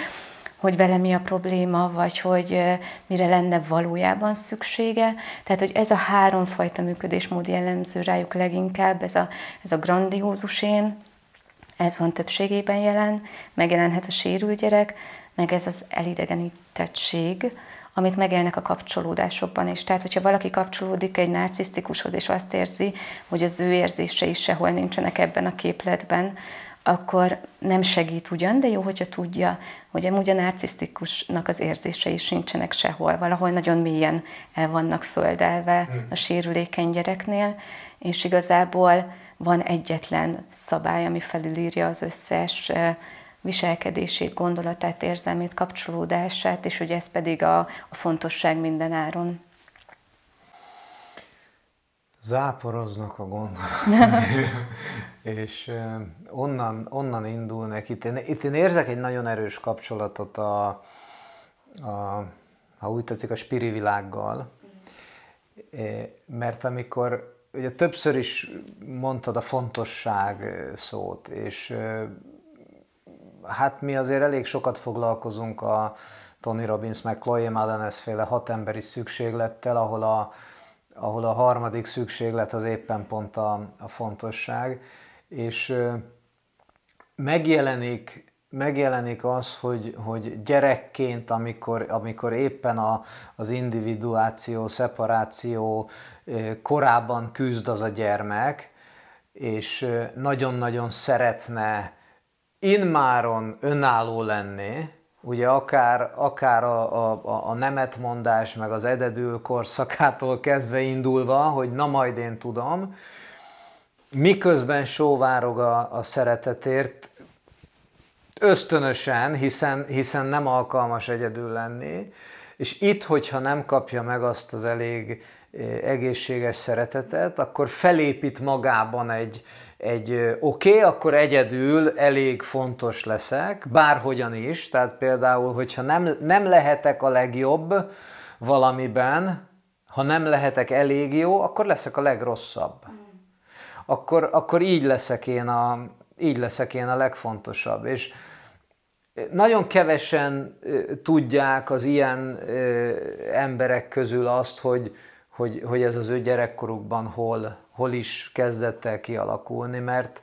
hogy vele mi a probléma, vagy hogy mire lenne valójában szüksége. Tehát, hogy ez a háromfajta működésmód jellemző rájuk leginkább, ez a, ez a grandiózus én, ez van többségében jelen, megjelenhet a sérült gyerek, meg ez az elidegenítettség, amit megélnek a kapcsolódásokban is. Tehát, hogyha valaki kapcsolódik egy narcisztikushoz, és azt érzi, hogy az ő érzései sehol nincsenek ebben a képletben, akkor nem segít ugyan, de jó, hogyha tudja, hogy amúgy a narcisztikusnak az érzései sincsenek sehol, valahol nagyon mélyen el vannak földelve hmm. a sérülékeny gyereknél, és igazából van egyetlen szabály, ami felülírja az összes viselkedését, gondolatát, érzelmét, kapcsolódását, és hogy ez pedig a, a fontosság minden áron. Záporoznak a gondolatok, és onnan, onnan indulnak. Itt én, itt én érzek egy nagyon erős kapcsolatot a, a ha úgy tetszik, a spiri világgal, mert amikor ugye többször is mondtad a fontosság szót, és hát mi azért elég sokat foglalkozunk a Tony Robbins meg Chloe Madanes féle hat emberi szükséglettel, ahol a, ahol a harmadik szükséglet az éppen pont a, a fontosság, és megjelenik megjelenik az, hogy, hogy gyerekként, amikor, amikor éppen a, az individuáció, szeparáció korában küzd az a gyermek, és nagyon-nagyon szeretne inmáron önálló lenni, ugye akár, akár a, a, a nemetmondás, meg az ededül korszakától kezdve indulva, hogy na majd én tudom, miközben sóvárog a, a szeretetért, ösztönösen, hiszen, hiszen nem alkalmas egyedül lenni, és itt, hogyha nem kapja meg azt az elég eh, egészséges szeretetet, akkor felépít magában egy, egy eh, oké, okay, akkor egyedül elég fontos leszek, bárhogyan is, tehát például, hogyha nem, nem lehetek a legjobb valamiben, ha nem lehetek elég jó, akkor leszek a legrosszabb. Akkor, akkor így leszek én a, így leszek én a legfontosabb. És nagyon kevesen tudják az ilyen emberek közül azt, hogy, hogy, hogy ez az ő gyerekkorukban hol, hol is kezdett el kialakulni, mert,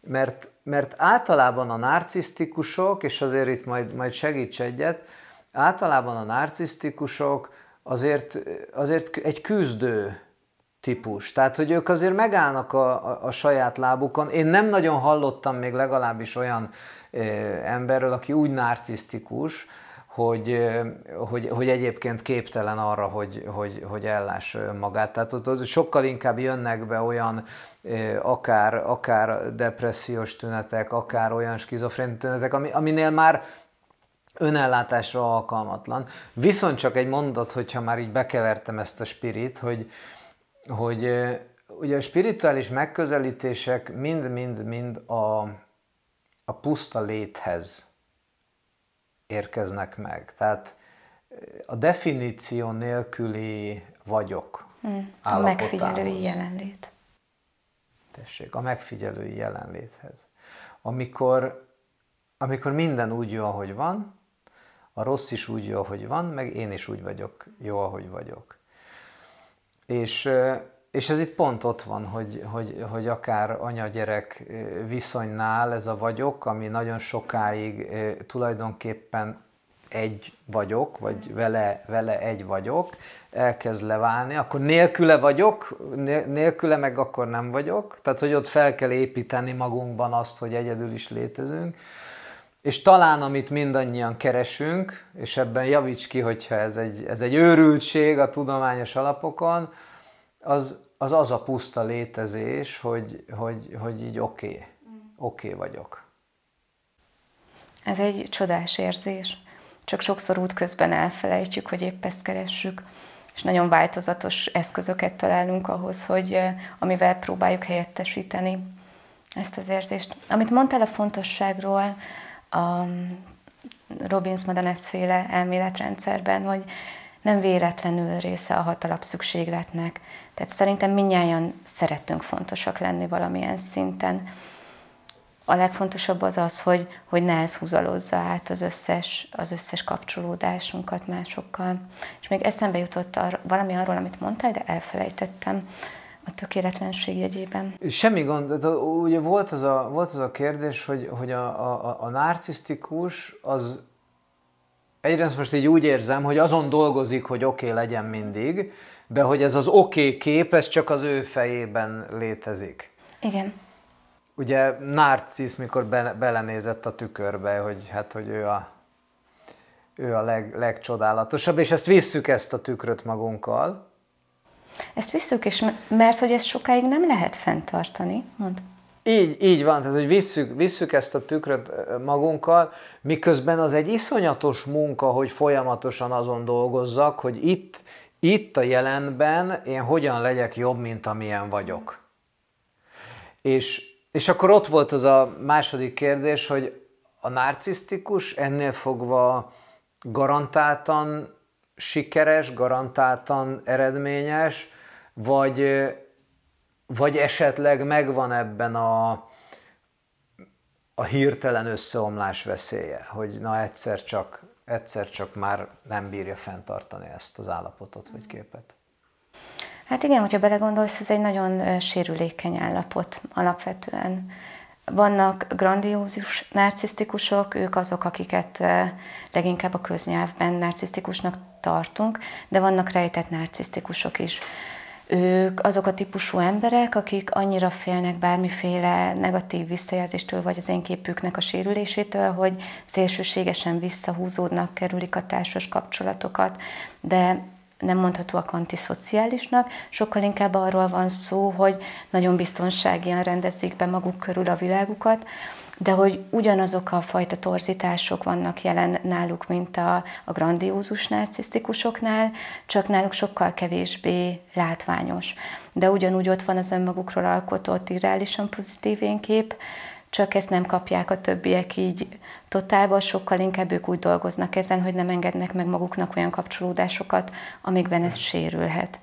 mert, mert általában a narcisztikusok, és azért itt majd, majd segíts egyet, általában a narcisztikusok azért, azért egy küzdő típus. Tehát, hogy ők azért megállnak a, a, a saját lábukon. Én nem nagyon hallottam még legalábbis olyan ö, emberről, aki úgy narcisztikus, hogy, hogy, hogy egyébként képtelen arra, hogy, hogy, hogy ellássa magát. Tehát ott, ott sokkal inkább jönnek be olyan akár, akár depressziós tünetek, akár olyan skizofrén tünetek, ami, aminél már önellátásra alkalmatlan. Viszont csak egy mondat, hogyha már így bekevertem ezt a spirit, hogy, hogy ugye a spirituális megközelítések mind-mind-mind a, a puszta léthez érkeznek meg. Tehát a definíció nélküli vagyok. Hmm. A megfigyelői jelenlét. Tessék, a megfigyelői jelenléthez. Amikor, amikor minden úgy jó, ahogy van, a rossz is úgy jó, ahogy van, meg én is úgy vagyok jó, ahogy vagyok. És, és ez itt pont ott van, hogy, hogy, hogy akár anya-gyerek viszonynál ez a vagyok, ami nagyon sokáig tulajdonképpen egy vagyok, vagy vele, vele egy vagyok, elkezd leválni, akkor nélküle vagyok, nélküle meg akkor nem vagyok, tehát hogy ott fel kell építeni magunkban azt, hogy egyedül is létezünk, és talán amit mindannyian keresünk, és ebben javíts ki, hogyha ez egy, ez egy őrültség a tudományos alapokon, az az, az a puszta létezés, hogy, hogy, hogy így oké, okay, oké okay vagyok. Ez egy csodás érzés. Csak sokszor útközben elfelejtjük, hogy épp ezt keressük, és nagyon változatos eszközöket találunk ahhoz, hogy amivel próbáljuk helyettesíteni ezt az érzést. Amit mondtál a fontosságról, a Robbins Madanes féle elméletrendszerben, hogy nem véletlenül része a hatalap szükségletnek. Tehát szerintem minnyáján szeretünk fontosak lenni valamilyen szinten. A legfontosabb az az, hogy, hogy ne ez húzalozza át az összes, az összes kapcsolódásunkat másokkal. És még eszembe jutott arra, valami arról, amit mondtál, de elfelejtettem a tökéletlenség jegyében. Semmi gond, ugye volt az a, volt az a kérdés, hogy, hogy a, a, a narcisztikus az egyrészt most így úgy érzem, hogy azon dolgozik, hogy oké okay legyen mindig, de hogy ez az oké okay kép, ez csak az ő fejében létezik. Igen. Ugye Narcisz, mikor be, belenézett a tükörbe, hogy hát, hogy ő a, ő a leg, legcsodálatosabb, és ezt visszük ezt a tükröt magunkkal. Ezt visszük, és mert hogy ezt sokáig nem lehet fenntartani, mond. Így, így van, tehát hogy visszük, visszük ezt a tükröt magunkkal, miközben az egy iszonyatos munka, hogy folyamatosan azon dolgozzak, hogy itt, itt a jelenben én hogyan legyek jobb, mint amilyen vagyok. És, és akkor ott volt az a második kérdés, hogy a narcisztikus ennél fogva garantáltan sikeres, garantáltan eredményes, vagy, vagy esetleg megvan ebben a, a hirtelen összeomlás veszélye, hogy na egyszer csak, egyszer csak már nem bírja fenntartani ezt az állapotot vagy képet. Hát igen, hogyha belegondolsz, ez egy nagyon sérülékeny állapot alapvetően. Vannak grandiózus narcisztikusok, ők azok, akiket leginkább a köznyelvben narcisztikusnak tartunk, de vannak rejtett narcisztikusok is. Ők azok a típusú emberek, akik annyira félnek bármiféle negatív visszajelzéstől, vagy az én képüknek a sérülésétől, hogy szélsőségesen visszahúzódnak, kerülik a társas kapcsolatokat, de nem mondhatóak antiszociálisnak, sokkal inkább arról van szó, hogy nagyon biztonságian rendezik be maguk körül a világukat, de hogy ugyanazok a fajta torzítások vannak jelen náluk, mint a, a grandiózus narcisztikusoknál, csak náluk sokkal kevésbé látványos. De ugyanúgy ott van az önmagukról alkotott irreálisan pozitív énkép, csak ezt nem kapják a többiek így totálban, sokkal inkább ők úgy dolgoznak ezen, hogy nem engednek meg maguknak olyan kapcsolódásokat, amikben ez sérülhet.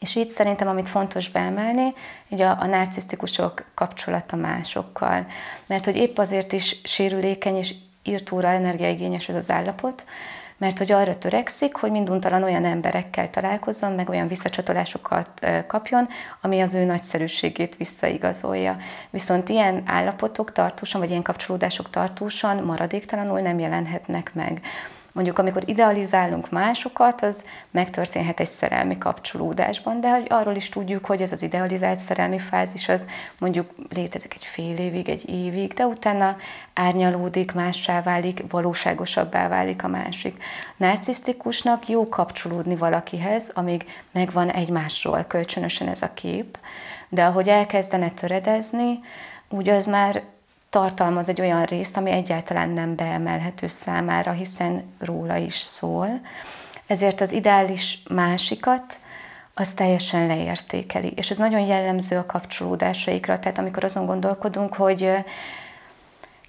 És így szerintem, amit fontos beemelni, így a, a narcisztikusok kapcsolata másokkal. Mert hogy épp azért is sérülékeny és írtóra energiaigényes ez az állapot, mert hogy arra törekszik, hogy minduntalan olyan emberekkel találkozzon, meg olyan visszacsatolásokat kapjon, ami az ő nagyszerűségét visszaigazolja. Viszont ilyen állapotok tartósan, vagy ilyen kapcsolódások tartósan maradéktalanul nem jelenhetnek meg. Mondjuk, amikor idealizálunk másokat, az megtörténhet egy szerelmi kapcsolódásban, de hogy arról is tudjuk, hogy ez az idealizált szerelmi fázis az mondjuk létezik egy fél évig, egy évig, de utána árnyalódik, mássá válik, valóságosabbá válik a másik. Narcisztikusnak jó kapcsolódni valakihez, amíg megvan egymásról kölcsönösen ez a kép, de ahogy elkezdene töredezni, úgy az már tartalmaz egy olyan részt, ami egyáltalán nem beemelhető számára, hiszen róla is szól. Ezért az ideális másikat az teljesen leértékeli. És ez nagyon jellemző a kapcsolódásaikra. Tehát amikor azon gondolkodunk, hogy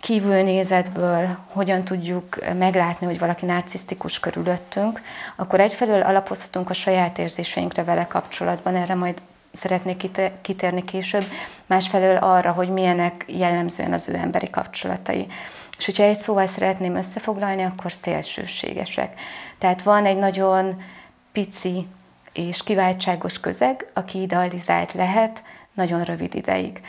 kívülnézetből hogyan tudjuk meglátni, hogy valaki narcisztikus körülöttünk, akkor egyfelől alapozhatunk a saját érzéseinkre vele kapcsolatban, erre majd szeretnék kitérni később, másfelől arra, hogy milyenek jellemzően az ő emberi kapcsolatai. És hogyha egy szóval szeretném összefoglalni, akkor szélsőségesek. Tehát van egy nagyon pici és kiváltságos közeg, aki idealizált lehet nagyon rövid ideig.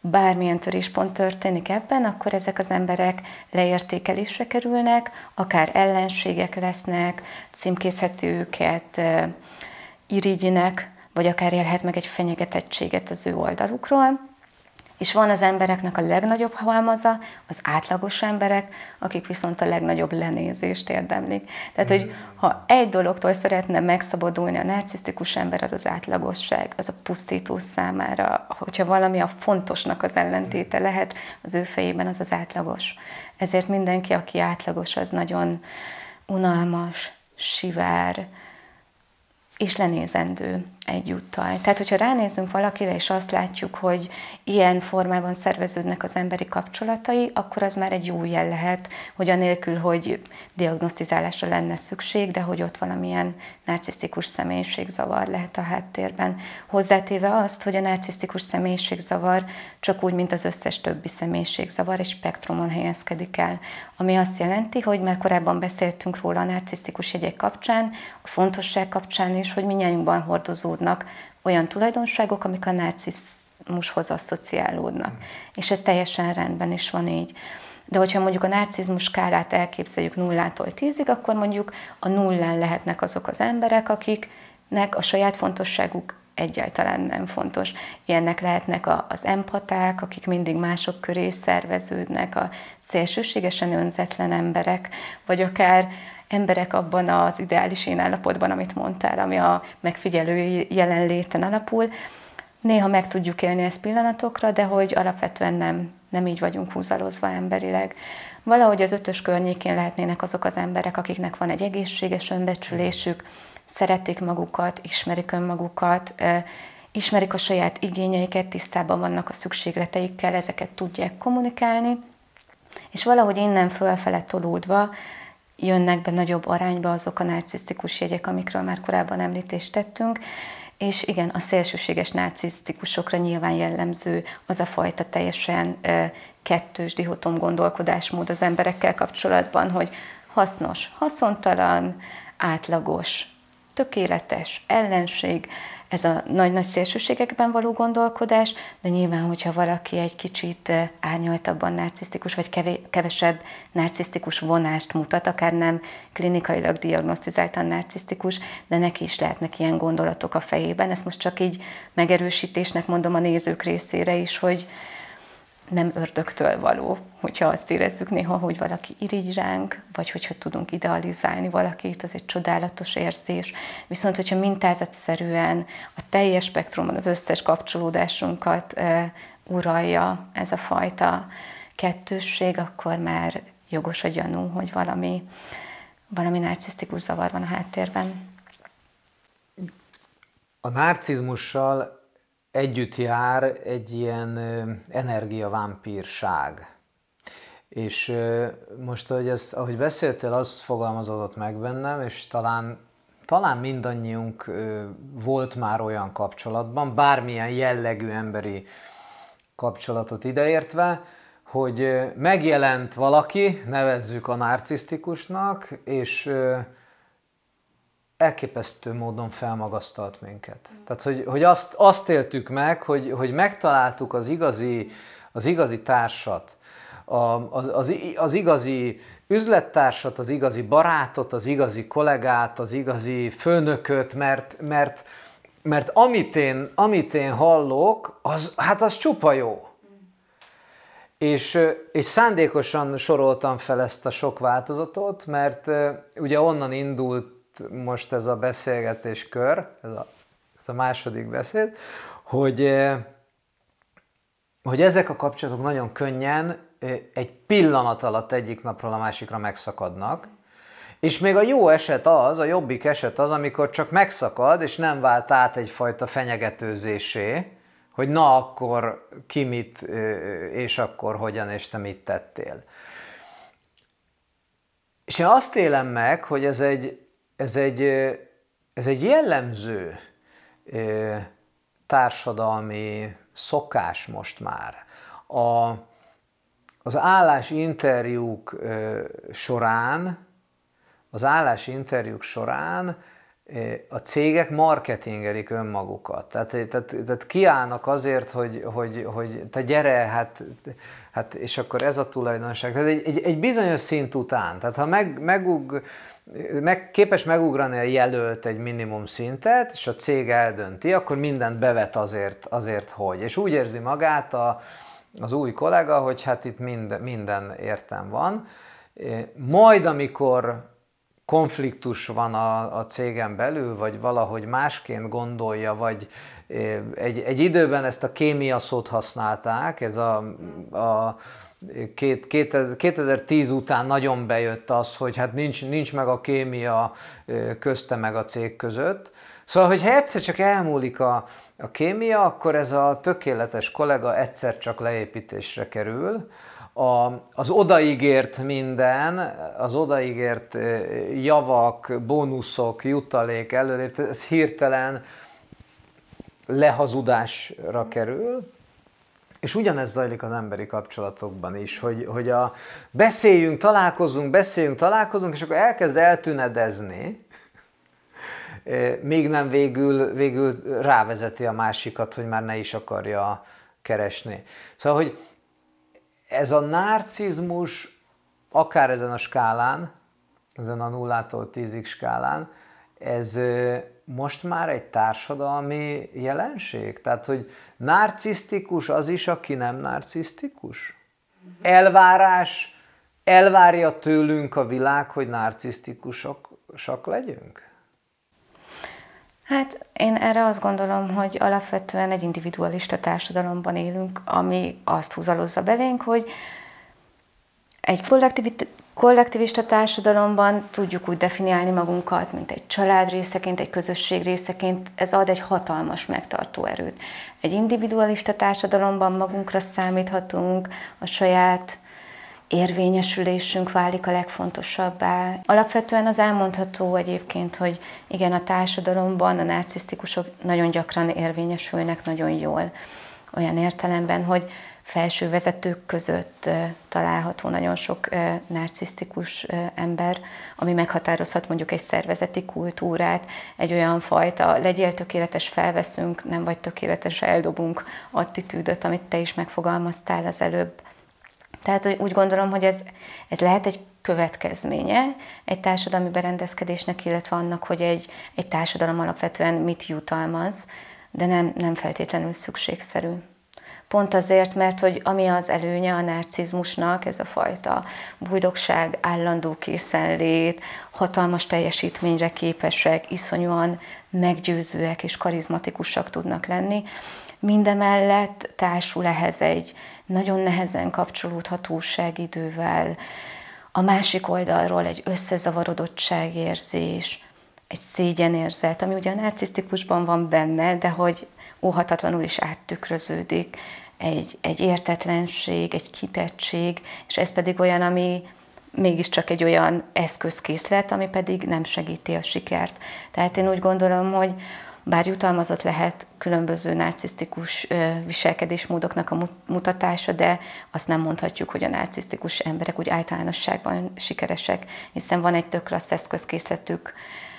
Bármilyen töréspont történik ebben, akkor ezek az emberek leértékelésre kerülnek, akár ellenségek lesznek, címkézheti őket irigyinek, vagy akár élhet meg egy fenyegetettséget az ő oldalukról. És van az embereknek a legnagyobb halmaza, az átlagos emberek, akik viszont a legnagyobb lenézést érdemlik. Tehát, hogy ha egy dologtól szeretne megszabadulni a narcisztikus ember, az az átlagosság, az a pusztító számára. Hogyha valami a fontosnak az ellentéte lehet, az ő fejében az az átlagos. Ezért mindenki, aki átlagos, az nagyon unalmas, sivár, és lenézendő egyúttal. Tehát, hogyha ránézünk valakire, és azt látjuk, hogy ilyen formában szerveződnek az emberi kapcsolatai, akkor az már egy jó jel lehet, hogy anélkül, hogy diagnosztizálásra lenne szükség, de hogy ott valamilyen narcisztikus személyiségzavar lehet a háttérben. Hozzátéve azt, hogy a narcisztikus személyiségzavar csak úgy, mint az összes többi személyiségzavar, egy spektrumon helyezkedik el. Ami azt jelenti, hogy már korábban beszéltünk róla a narcisztikus jegyek kapcsán, a fontosság kapcsán is, hogy minnyájunkban hordozó kapcsolódnak olyan tulajdonságok, amik a narcizmushoz asszociálódnak. Mm. És ez teljesen rendben is van így. De hogyha mondjuk a narcizmus skálát elképzeljük nullától tízig, akkor mondjuk a nullán lehetnek azok az emberek, akiknek a saját fontosságuk egyáltalán nem fontos. Ilyennek lehetnek a, az empaták, akik mindig mások köré szerveződnek, a szélsőségesen önzetlen emberek, vagy akár emberek abban az ideális én állapotban, amit mondtál, ami a megfigyelő jelenléten alapul. Néha meg tudjuk élni ezt pillanatokra, de hogy alapvetően nem, nem így vagyunk húzalozva emberileg. Valahogy az ötös környékén lehetnének azok az emberek, akiknek van egy egészséges önbecsülésük, szeretik magukat, ismerik önmagukat, ismerik a saját igényeiket, tisztában vannak a szükségleteikkel, ezeket tudják kommunikálni, és valahogy innen fölfele tolódva jönnek be nagyobb arányba azok a narcisztikus jegyek, amikről már korábban említést tettünk, és igen, a szélsőséges narcisztikusokra nyilván jellemző az a fajta teljesen kettős dihotom gondolkodásmód az emberekkel kapcsolatban, hogy hasznos, haszontalan, átlagos, tökéletes, ellenség, ez a nagy-nagy szélsőségekben való gondolkodás, de nyilván, hogyha valaki egy kicsit árnyaltabban narcisztikus, vagy kevesebb narcisztikus vonást mutat, akár nem klinikailag diagnosztizáltan narcisztikus, de neki is lehetnek ilyen gondolatok a fejében. Ezt most csak így megerősítésnek mondom a nézők részére is, hogy, nem ördögtől való, hogyha azt érezzük néha, hogy valaki irigy ránk, vagy hogyha tudunk idealizálni valakit, az egy csodálatos érzés. Viszont, hogyha mintázatszerűen a teljes spektrumon az összes kapcsolódásunkat e, uralja ez a fajta kettősség, akkor már jogos a gyanú, hogy valami, valami narcisztikus zavar van a háttérben. A narcizmussal együtt jár egy ilyen energiavámpírság. És most, ahogy, ezt, ahogy beszéltél, az fogalmazódott meg bennem, és talán, talán mindannyiunk volt már olyan kapcsolatban, bármilyen jellegű emberi kapcsolatot ideértve, hogy megjelent valaki, nevezzük a narcisztikusnak, és elképesztő módon felmagasztalt minket. Tehát, hogy, hogy azt, azt éltük meg, hogy, hogy megtaláltuk az igazi, az igazi társat, a, az, az, az igazi üzlettársat, az igazi barátot, az igazi kollégát, az igazi főnököt, mert, mert, mert amit, én, amit én hallok, az, hát az csupa jó. És, és szándékosan soroltam fel ezt a sok változatot, mert ugye onnan indult most ez a beszélgetés kör, ez a, ez a második beszéd, hogy, eh, hogy ezek a kapcsolatok nagyon könnyen eh, egy pillanat alatt egyik napról a másikra megszakadnak, és még a jó eset az, a jobbik eset az, amikor csak megszakad, és nem vált át egyfajta fenyegetőzésé, hogy na akkor ki mit, eh, és akkor hogyan, és te mit tettél. És én azt élem meg, hogy ez egy, ez egy, ez egy jellemző társadalmi szokás most már. A, az állásinterjúk során, az állásinterjúk során a cégek marketingelik önmagukat. Tehát, tehát, tehát kiállnak azért, hogy, hogy, hogy te gyere, hát, hát, és akkor ez a tulajdonság. Tehát egy, egy, egy bizonyos szint után, tehát ha meg, megug, meg, képes megugrani a jelölt egy minimum szintet, és a cég eldönti, akkor mindent bevet azért, azért hogy. És úgy érzi magát a, az új kollega, hogy hát itt minden, minden értem van. Majd, amikor konfliktus van a, a cégen belül, vagy valahogy másként gondolja, vagy egy, egy időben ezt a kémia szót használták, ez a, a két, 2010 után nagyon bejött az, hogy hát nincs, nincs meg a kémia közte meg a cég között. Szóval, hogyha egyszer csak elmúlik a, a kémia, akkor ez a tökéletes kollega egyszer csak leépítésre kerül. A, az odaígért minden, az odaígért javak, bónuszok, jutalék, előléptés, ez hirtelen lehazudásra kerül, és ugyanez zajlik az emberi kapcsolatokban is, hogy, hogy a beszéljünk, találkozunk, beszéljünk, találkozunk, és akkor elkezd eltűnedezni, még nem végül, végül rávezeti a másikat, hogy már ne is akarja keresni. Szóval, hogy ez a narcizmus akár ezen a skálán, ezen a nullától tízig skálán, ez most már egy társadalmi jelenség? Tehát, hogy narcisztikus az is, aki nem narcisztikus? Elvárás elvárja tőlünk a világ, hogy narcisztikusak legyünk? Hát én erre azt gondolom, hogy alapvetően egy individualista társadalomban élünk, ami azt húzalozza belénk, hogy egy kollektivista társadalomban tudjuk úgy definiálni magunkat, mint egy család részeként, egy közösség részeként, ez ad egy hatalmas megtartó erőt. Egy individualista társadalomban magunkra számíthatunk, a saját érvényesülésünk válik a legfontosabbá. Alapvetően az elmondható egyébként, hogy igen, a társadalomban a narcisztikusok nagyon gyakran érvényesülnek nagyon jól. Olyan értelemben, hogy felső vezetők között található nagyon sok narcisztikus ember, ami meghatározhat mondjuk egy szervezeti kultúrát, egy olyan fajta legyél tökéletes, felveszünk, nem vagy tökéletes, eldobunk attitűdöt, amit te is megfogalmaztál az előbb. Tehát úgy gondolom, hogy ez, ez lehet egy következménye egy társadalmi berendezkedésnek, illetve annak, hogy egy, egy társadalom alapvetően mit jutalmaz, de nem, nem feltétlenül szükségszerű. Pont azért, mert hogy ami az előnye a narcizmusnak, ez a fajta bujdogság, állandó készenlét, hatalmas teljesítményre képesek, iszonyúan meggyőzőek és karizmatikusak tudnak lenni. Mindemellett társul ehhez egy nagyon nehezen kapcsolódható idővel, a másik oldalról egy összezavarodottságérzés, egy szégyenérzet, ami ugye a narcisztikusban van benne, de hogy óhatatlanul is áttükröződik, egy, egy értetlenség, egy kitettség, és ez pedig olyan, ami mégiscsak egy olyan eszközkészlet, ami pedig nem segíti a sikert. Tehát én úgy gondolom, hogy bár jutalmazott lehet különböző narcisztikus viselkedésmódoknak a mutatása, de azt nem mondhatjuk, hogy a narcisztikus emberek úgy általánosságban sikeresek, hiszen van egy tök klassz eszközkészletük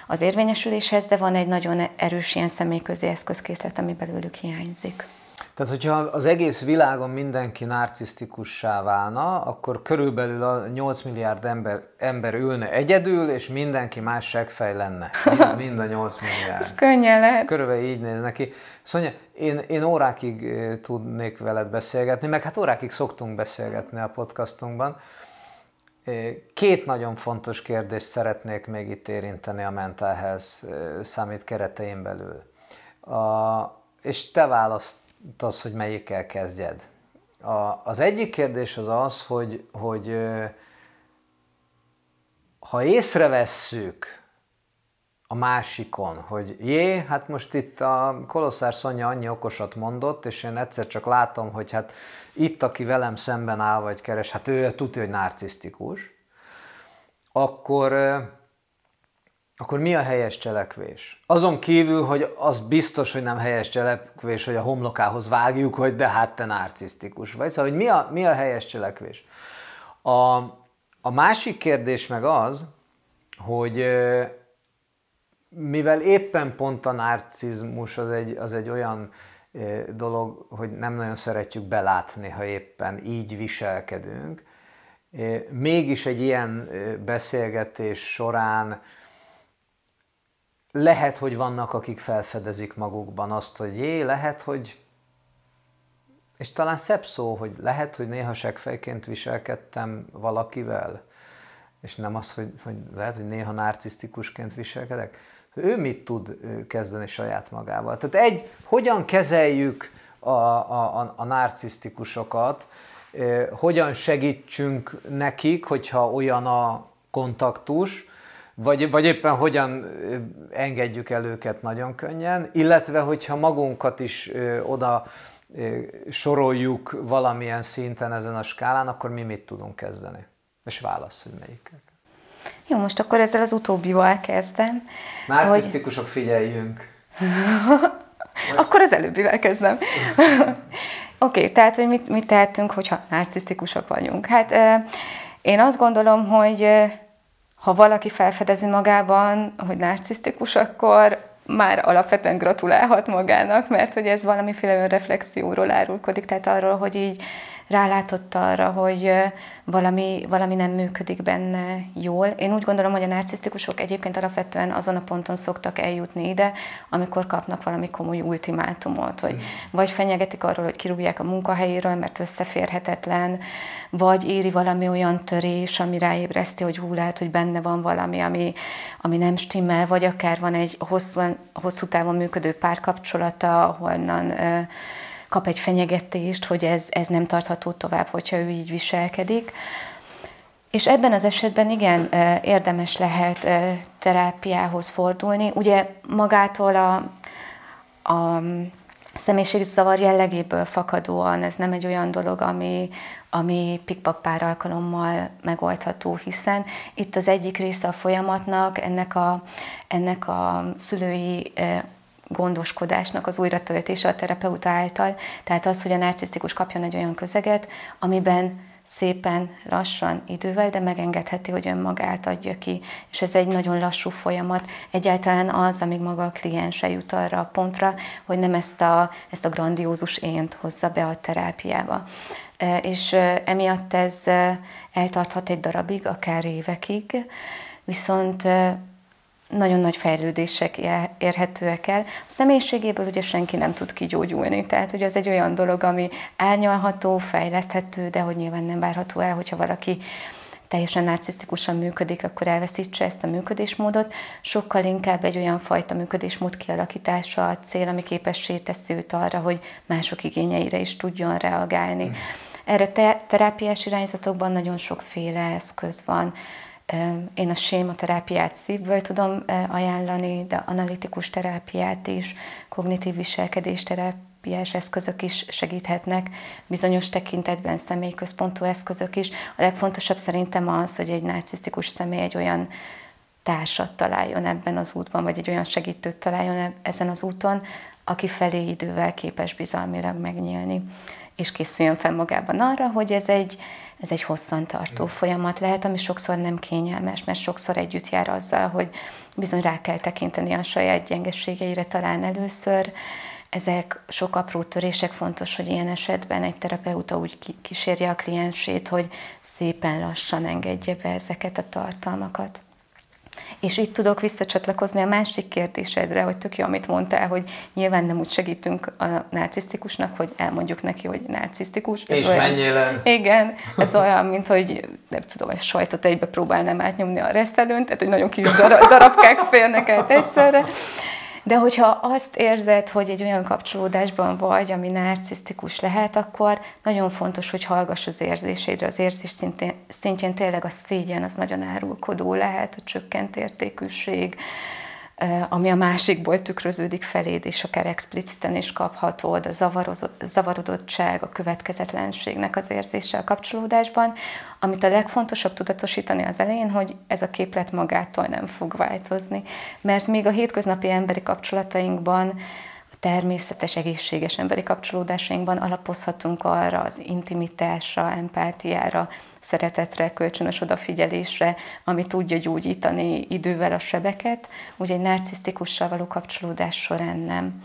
az érvényesüléshez, de van egy nagyon erős ilyen személyközi eszközkészlet, ami belőlük hiányzik. Tehát, hogyha az egész világon mindenki narcisztikussá válna, akkor körülbelül a 8 milliárd ember, ember ülne egyedül, és mindenki más segfej lenne. Mind, a 8 milliárd. Ez könnyen lehet. Körülbelül így néz neki. Szóval én, én órákig eh, tudnék veled beszélgetni, meg hát órákig szoktunk beszélgetni a podcastunkban. Eh, két nagyon fontos kérdést szeretnék még itt érinteni a Mental Health eh, Summit keretein belül. A, és te választ az, hogy melyikkel kezdjed. A, az egyik kérdés az az, hogy, hogy ha észrevesszük a másikon, hogy jé, hát most itt a Kolosszár Szonya annyi okosat mondott, és én egyszer csak látom, hogy hát itt, aki velem szemben áll vagy keres, hát ő tudja, hogy narcisztikus, akkor akkor mi a helyes cselekvés? Azon kívül, hogy az biztos, hogy nem helyes cselekvés, hogy a homlokához vágjuk, hogy de hát te narcisztikus vagy. Szóval, hogy mi a, mi a helyes cselekvés? A, a másik kérdés meg az, hogy mivel éppen pont a narcizmus az egy, az egy olyan dolog, hogy nem nagyon szeretjük belátni, ha éppen így viselkedünk, mégis egy ilyen beszélgetés során lehet, hogy vannak, akik felfedezik magukban azt, hogy jé, lehet, hogy és talán szebb szó, hogy lehet, hogy néha segfejként viselkedtem valakivel, és nem az, hogy, hogy lehet, hogy néha narcisztikusként viselkedek. Ő mit tud kezdeni saját magával? Tehát egy, hogyan kezeljük a, a, a, a narcisztikusokat, hogyan segítsünk nekik, hogyha olyan a kontaktus, vagy, vagy éppen hogyan engedjük el őket nagyon könnyen, illetve hogyha magunkat is ö, oda ö, soroljuk valamilyen szinten ezen a skálán, akkor mi mit tudunk kezdeni? És válasz, hogy melyikek. Jó, most akkor ezzel az utóbbival kezdem. Narcisztikusok hogy... figyeljünk. akkor az előbbivel kezdem. Oké, okay, tehát, hogy mit, mit tehetünk, hogyha narcisztikusok vagyunk? Hát én azt gondolom, hogy ha valaki felfedezi magában, hogy narcisztikus, akkor már alapvetően gratulálhat magának, mert hogy ez valamiféle önreflexióról árulkodik, tehát arról, hogy így rálátott arra, hogy valami, valami nem működik benne jól. Én úgy gondolom, hogy a narcisztikusok egyébként alapvetően azon a ponton szoktak eljutni ide, amikor kapnak valami komoly ultimátumot, hogy mm. vagy fenyegetik arról, hogy kirúgják a munkahelyéről, mert összeférhetetlen, vagy éri valami olyan törés, ami ráébreszti, hogy hú, lehet, hogy benne van valami, ami, ami nem stimmel, vagy akár van egy hosszú, hosszú távon működő párkapcsolata, ahonnan kap egy fenyegetést, hogy ez, ez nem tartható tovább, hogyha ő így viselkedik. És ebben az esetben igen, érdemes lehet terápiához fordulni. Ugye magától a, a személyiségzavar jellegéből fakadóan ez nem egy olyan dolog, ami, ami pikpak pár alkalommal megoldható, hiszen itt az egyik része a folyamatnak, ennek a, ennek a szülői gondoskodásnak az újratöltése a terapeuta által. Tehát az, hogy a narcisztikus kapjon egy olyan közeget, amiben szépen, lassan, idővel, de megengedheti, hogy önmagát adja ki. És ez egy nagyon lassú folyamat. Egyáltalán az, amíg maga a kliense jut arra a pontra, hogy nem ezt a, ezt a grandiózus ént hozza be a terápiába. És emiatt ez eltarthat egy darabig, akár évekig, viszont nagyon nagy fejlődések érhetőek el. A személyiségéből ugye senki nem tud kigyógyulni, tehát hogy az egy olyan dolog, ami árnyalható, fejleszthető, de hogy nyilván nem várható el, hogyha valaki teljesen narcisztikusan működik, akkor elveszítse ezt a működésmódot. Sokkal inkább egy olyan fajta működésmód kialakítása a cél, ami képessé teszi őt arra, hogy mások igényeire is tudjon reagálni. Mm. Erre te- terápiás irányzatokban nagyon sokféle eszköz van. Én a sématerápiát szívből tudom ajánlani, de analitikus terápiát is, kognitív viselkedés terápiás eszközök is segíthetnek, bizonyos tekintetben személyközpontú eszközök is. A legfontosabb szerintem az, hogy egy narcisztikus személy egy olyan társat találjon ebben az útban, vagy egy olyan segítőt találjon e-, ezen az úton, aki felé idővel képes bizalmilag megnyílni, és készüljön fel magában arra, hogy ez egy, ez egy hosszantartó mm. folyamat lehet, ami sokszor nem kényelmes, mert sokszor együtt jár azzal, hogy bizony rá kell tekinteni a saját gyengeségeire talán először. Ezek sok apró törések, fontos, hogy ilyen esetben egy terapeuta úgy kísérje a kliensét, hogy szépen lassan engedje be ezeket a tartalmakat. És itt tudok visszacsatlakozni a másik kérdésedre, hogy tök jó, amit mondtál, hogy nyilván nem úgy segítünk a narcisztikusnak, hogy elmondjuk neki, hogy narcisztikus. És olyan, menjél el. Igen, ez olyan, mint hogy nem tudom, hogy sajtot egybe próbálnám átnyomni a resztelőn, tehát hogy nagyon kis darabkák férnek át egyszerre. De hogyha azt érzed, hogy egy olyan kapcsolódásban vagy, ami narcisztikus lehet, akkor nagyon fontos, hogy hallgass az érzéseidre. Az érzés szintén, szintjén tényleg a szégyen az nagyon árulkodó lehet, a csökkent értékűség, ami a másikból tükröződik feléd, és akár expliciten is kaphatod, a zavarodottság, a következetlenségnek az érzése a kapcsolódásban, amit a legfontosabb tudatosítani az elején, hogy ez a képlet magától nem fog változni. Mert még a hétköznapi emberi kapcsolatainkban természetes, egészséges emberi kapcsolódásainkban alapozhatunk arra az intimitásra, empátiára, szeretetre, kölcsönös odafigyelésre, ami tudja gyógyítani idővel a sebeket, úgy egy narcisztikussal való kapcsolódás során nem.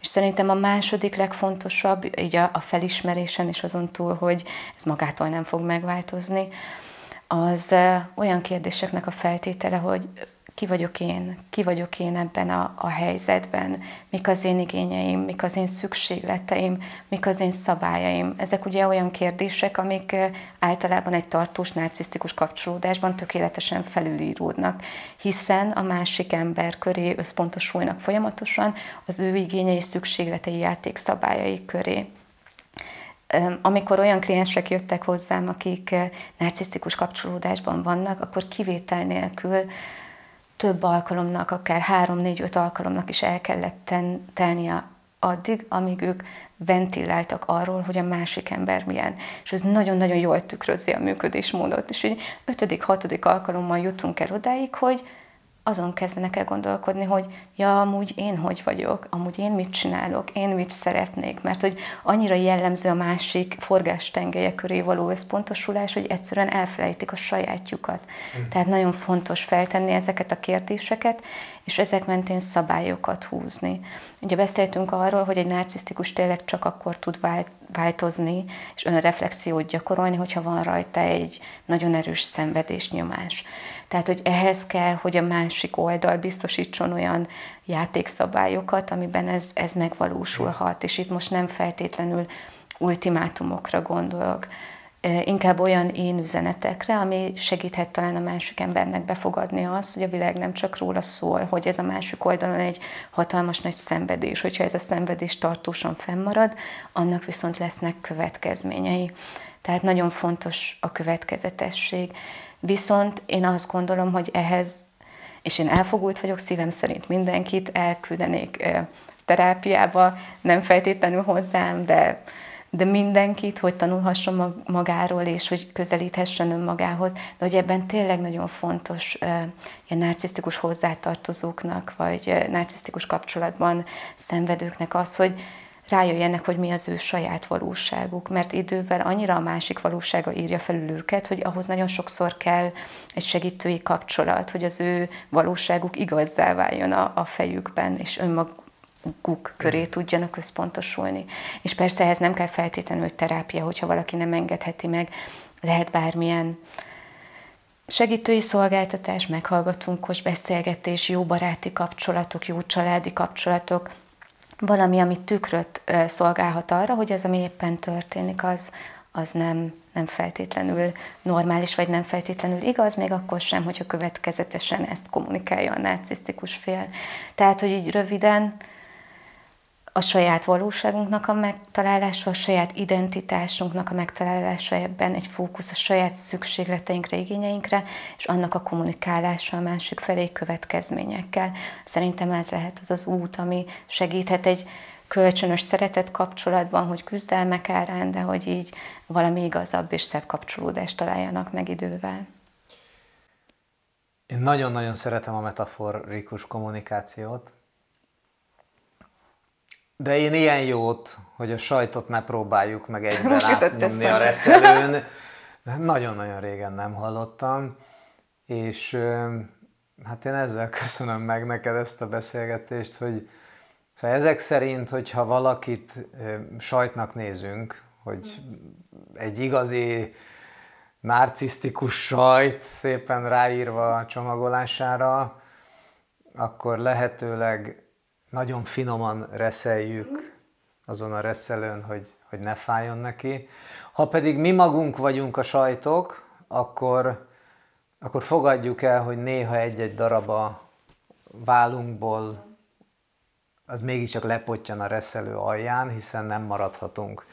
És szerintem a második legfontosabb, így a, a felismerésen és azon túl, hogy ez magától nem fog megváltozni, az olyan kérdéseknek a feltétele, hogy ki vagyok én, ki vagyok én ebben a, a helyzetben, mik az én igényeim, mik az én szükségleteim, mik az én szabályaim. Ezek ugye olyan kérdések, amik általában egy tartós narcisztikus kapcsolódásban tökéletesen felülíródnak, hiszen a másik ember köré összpontosulnak folyamatosan az ő igényei, szükségletei, játékszabályai köré amikor olyan kliensek jöttek hozzám, akik narcisztikus kapcsolódásban vannak, akkor kivétel nélkül több alkalomnak, akár három-négy-öt alkalomnak is el kellett ten, tennie addig, amíg ők ventiláltak arról, hogy a másik ember milyen. És ez nagyon-nagyon jól tükrözi a működésmódot. És így ötödik, hatodik alkalommal jutunk el odáig, hogy azon kezdenek el gondolkodni, hogy ja, amúgy én hogy vagyok, amúgy én mit csinálok, én mit szeretnék, mert hogy annyira jellemző a másik forgástengelye köré való összpontosulás, hogy egyszerűen elfelejtik a sajátjukat. Mm. Tehát nagyon fontos feltenni ezeket a kérdéseket, és ezek mentén szabályokat húzni. Ugye beszéltünk arról, hogy egy narcisztikus tényleg csak akkor tud változni, és önreflexiót gyakorolni, hogyha van rajta egy nagyon erős szenvedés nyomás. Tehát, hogy ehhez kell, hogy a másik oldal biztosítson olyan játékszabályokat, amiben ez, ez megvalósulhat, és itt most nem feltétlenül ultimátumokra gondolok, inkább olyan én üzenetekre, ami segíthet talán a másik embernek befogadni azt, hogy a világ nem csak róla szól, hogy ez a másik oldalon egy hatalmas nagy szenvedés. Hogyha ez a szenvedés tartósan fennmarad, annak viszont lesznek következményei. Tehát nagyon fontos a következetesség. Viszont én azt gondolom, hogy ehhez, és én elfogult vagyok, szívem szerint mindenkit elküldenék terápiába, nem feltétlenül hozzám, de de mindenkit, hogy tanulhasson magáról, és hogy közelíthessen önmagához, de hogy ebben tényleg nagyon fontos ilyen narcisztikus hozzátartozóknak, vagy narcisztikus kapcsolatban szenvedőknek az, hogy rájöjjenek, hogy mi az ő saját valóságuk, mert idővel annyira a másik valósága írja felül őket, hogy ahhoz nagyon sokszor kell egy segítői kapcsolat, hogy az ő valóságuk igazzá váljon a, a fejükben, és önmag, guk köré tudjanak összpontosulni. És persze ehhez nem kell feltétlenül terápia, hogyha valaki nem engedheti meg, lehet bármilyen segítői szolgáltatás, meghallgatónkos beszélgetés, jó baráti kapcsolatok, jó családi kapcsolatok, valami, ami tükröt szolgálhat arra, hogy az, ami éppen történik, az, az nem, nem feltétlenül normális, vagy nem feltétlenül igaz, még akkor sem, hogyha következetesen ezt kommunikálja a narcisztikus fél. Tehát, hogy így röviden, a saját valóságunknak a megtalálása, a saját identitásunknak a megtalálása ebben, egy fókusz a saját szükségleteinkre, igényeinkre, és annak a kommunikálása a másik felé következményekkel. Szerintem ez lehet az az út, ami segíthet egy kölcsönös szeretet kapcsolatban, hogy küzdelmek árán, de hogy így valami igazabb és szebb kapcsolódást találjanak meg idővel. Én nagyon-nagyon szeretem a metaforikus kommunikációt, de én ilyen jót, hogy a sajtot ne próbáljuk meg egybe nyomni a reszelőn. Nagyon-nagyon régen nem hallottam, és hát én ezzel köszönöm meg neked ezt a beszélgetést, hogy szóval ezek szerint, hogyha valakit sajtnak nézünk, hogy egy igazi narcisztikus sajt szépen ráírva a csomagolására, akkor lehetőleg nagyon finoman reszeljük azon a reszelőn, hogy, hogy ne fájjon neki. Ha pedig mi magunk vagyunk a sajtok, akkor, akkor fogadjuk el, hogy néha egy-egy daraba válunkból az mégiscsak lepottyan a reszelő alján, hiszen nem maradhatunk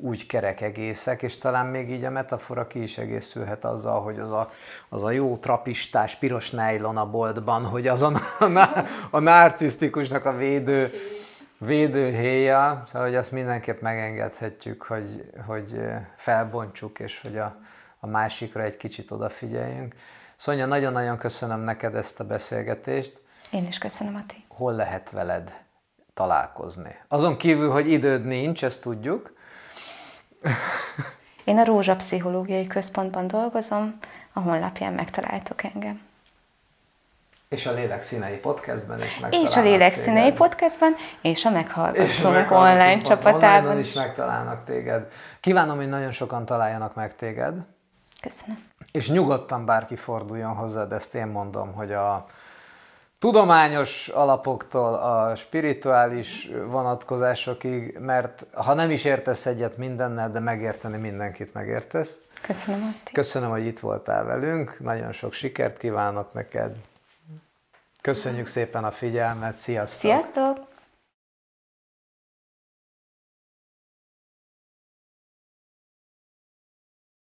úgy kerek egészek, és talán még így a metafora ki is egészülhet azzal, hogy az a, az a jó trapistás piros nejlon a boltban, hogy azon a, a narcisztikusnak a védő, védőhéja, szóval hogy azt mindenképp megengedhetjük, hogy, hogy felbontsuk, és hogy a, a másikra egy kicsit odafigyeljünk. Szonya, nagyon-nagyon köszönöm neked ezt a beszélgetést. Én is köszönöm, Ati. Hol lehet veled találkozni? Azon kívül, hogy időd nincs, ezt tudjuk, én a Rózsa Pszichológiai Központban dolgozom, a honlapján megtaláltok engem. És a Lélek Színei Podcastben is És a Lélek téged. Színei Podcastban, és a Meghallgatónk online csapatában. Online is megtalálnak téged. Kívánom, hogy nagyon sokan találjanak meg téged. Köszönöm. És nyugodtan bárki forduljon hozzád, ezt én mondom, hogy a tudományos alapoktól a spirituális vonatkozásokig, mert ha nem is értesz egyet mindennel, de megérteni mindenkit megértesz. Köszönöm, Atti. Köszönöm, hogy itt voltál velünk, nagyon sok sikert kívánok neked. Köszönjük szépen a figyelmet, sziasztok! Sziasztok!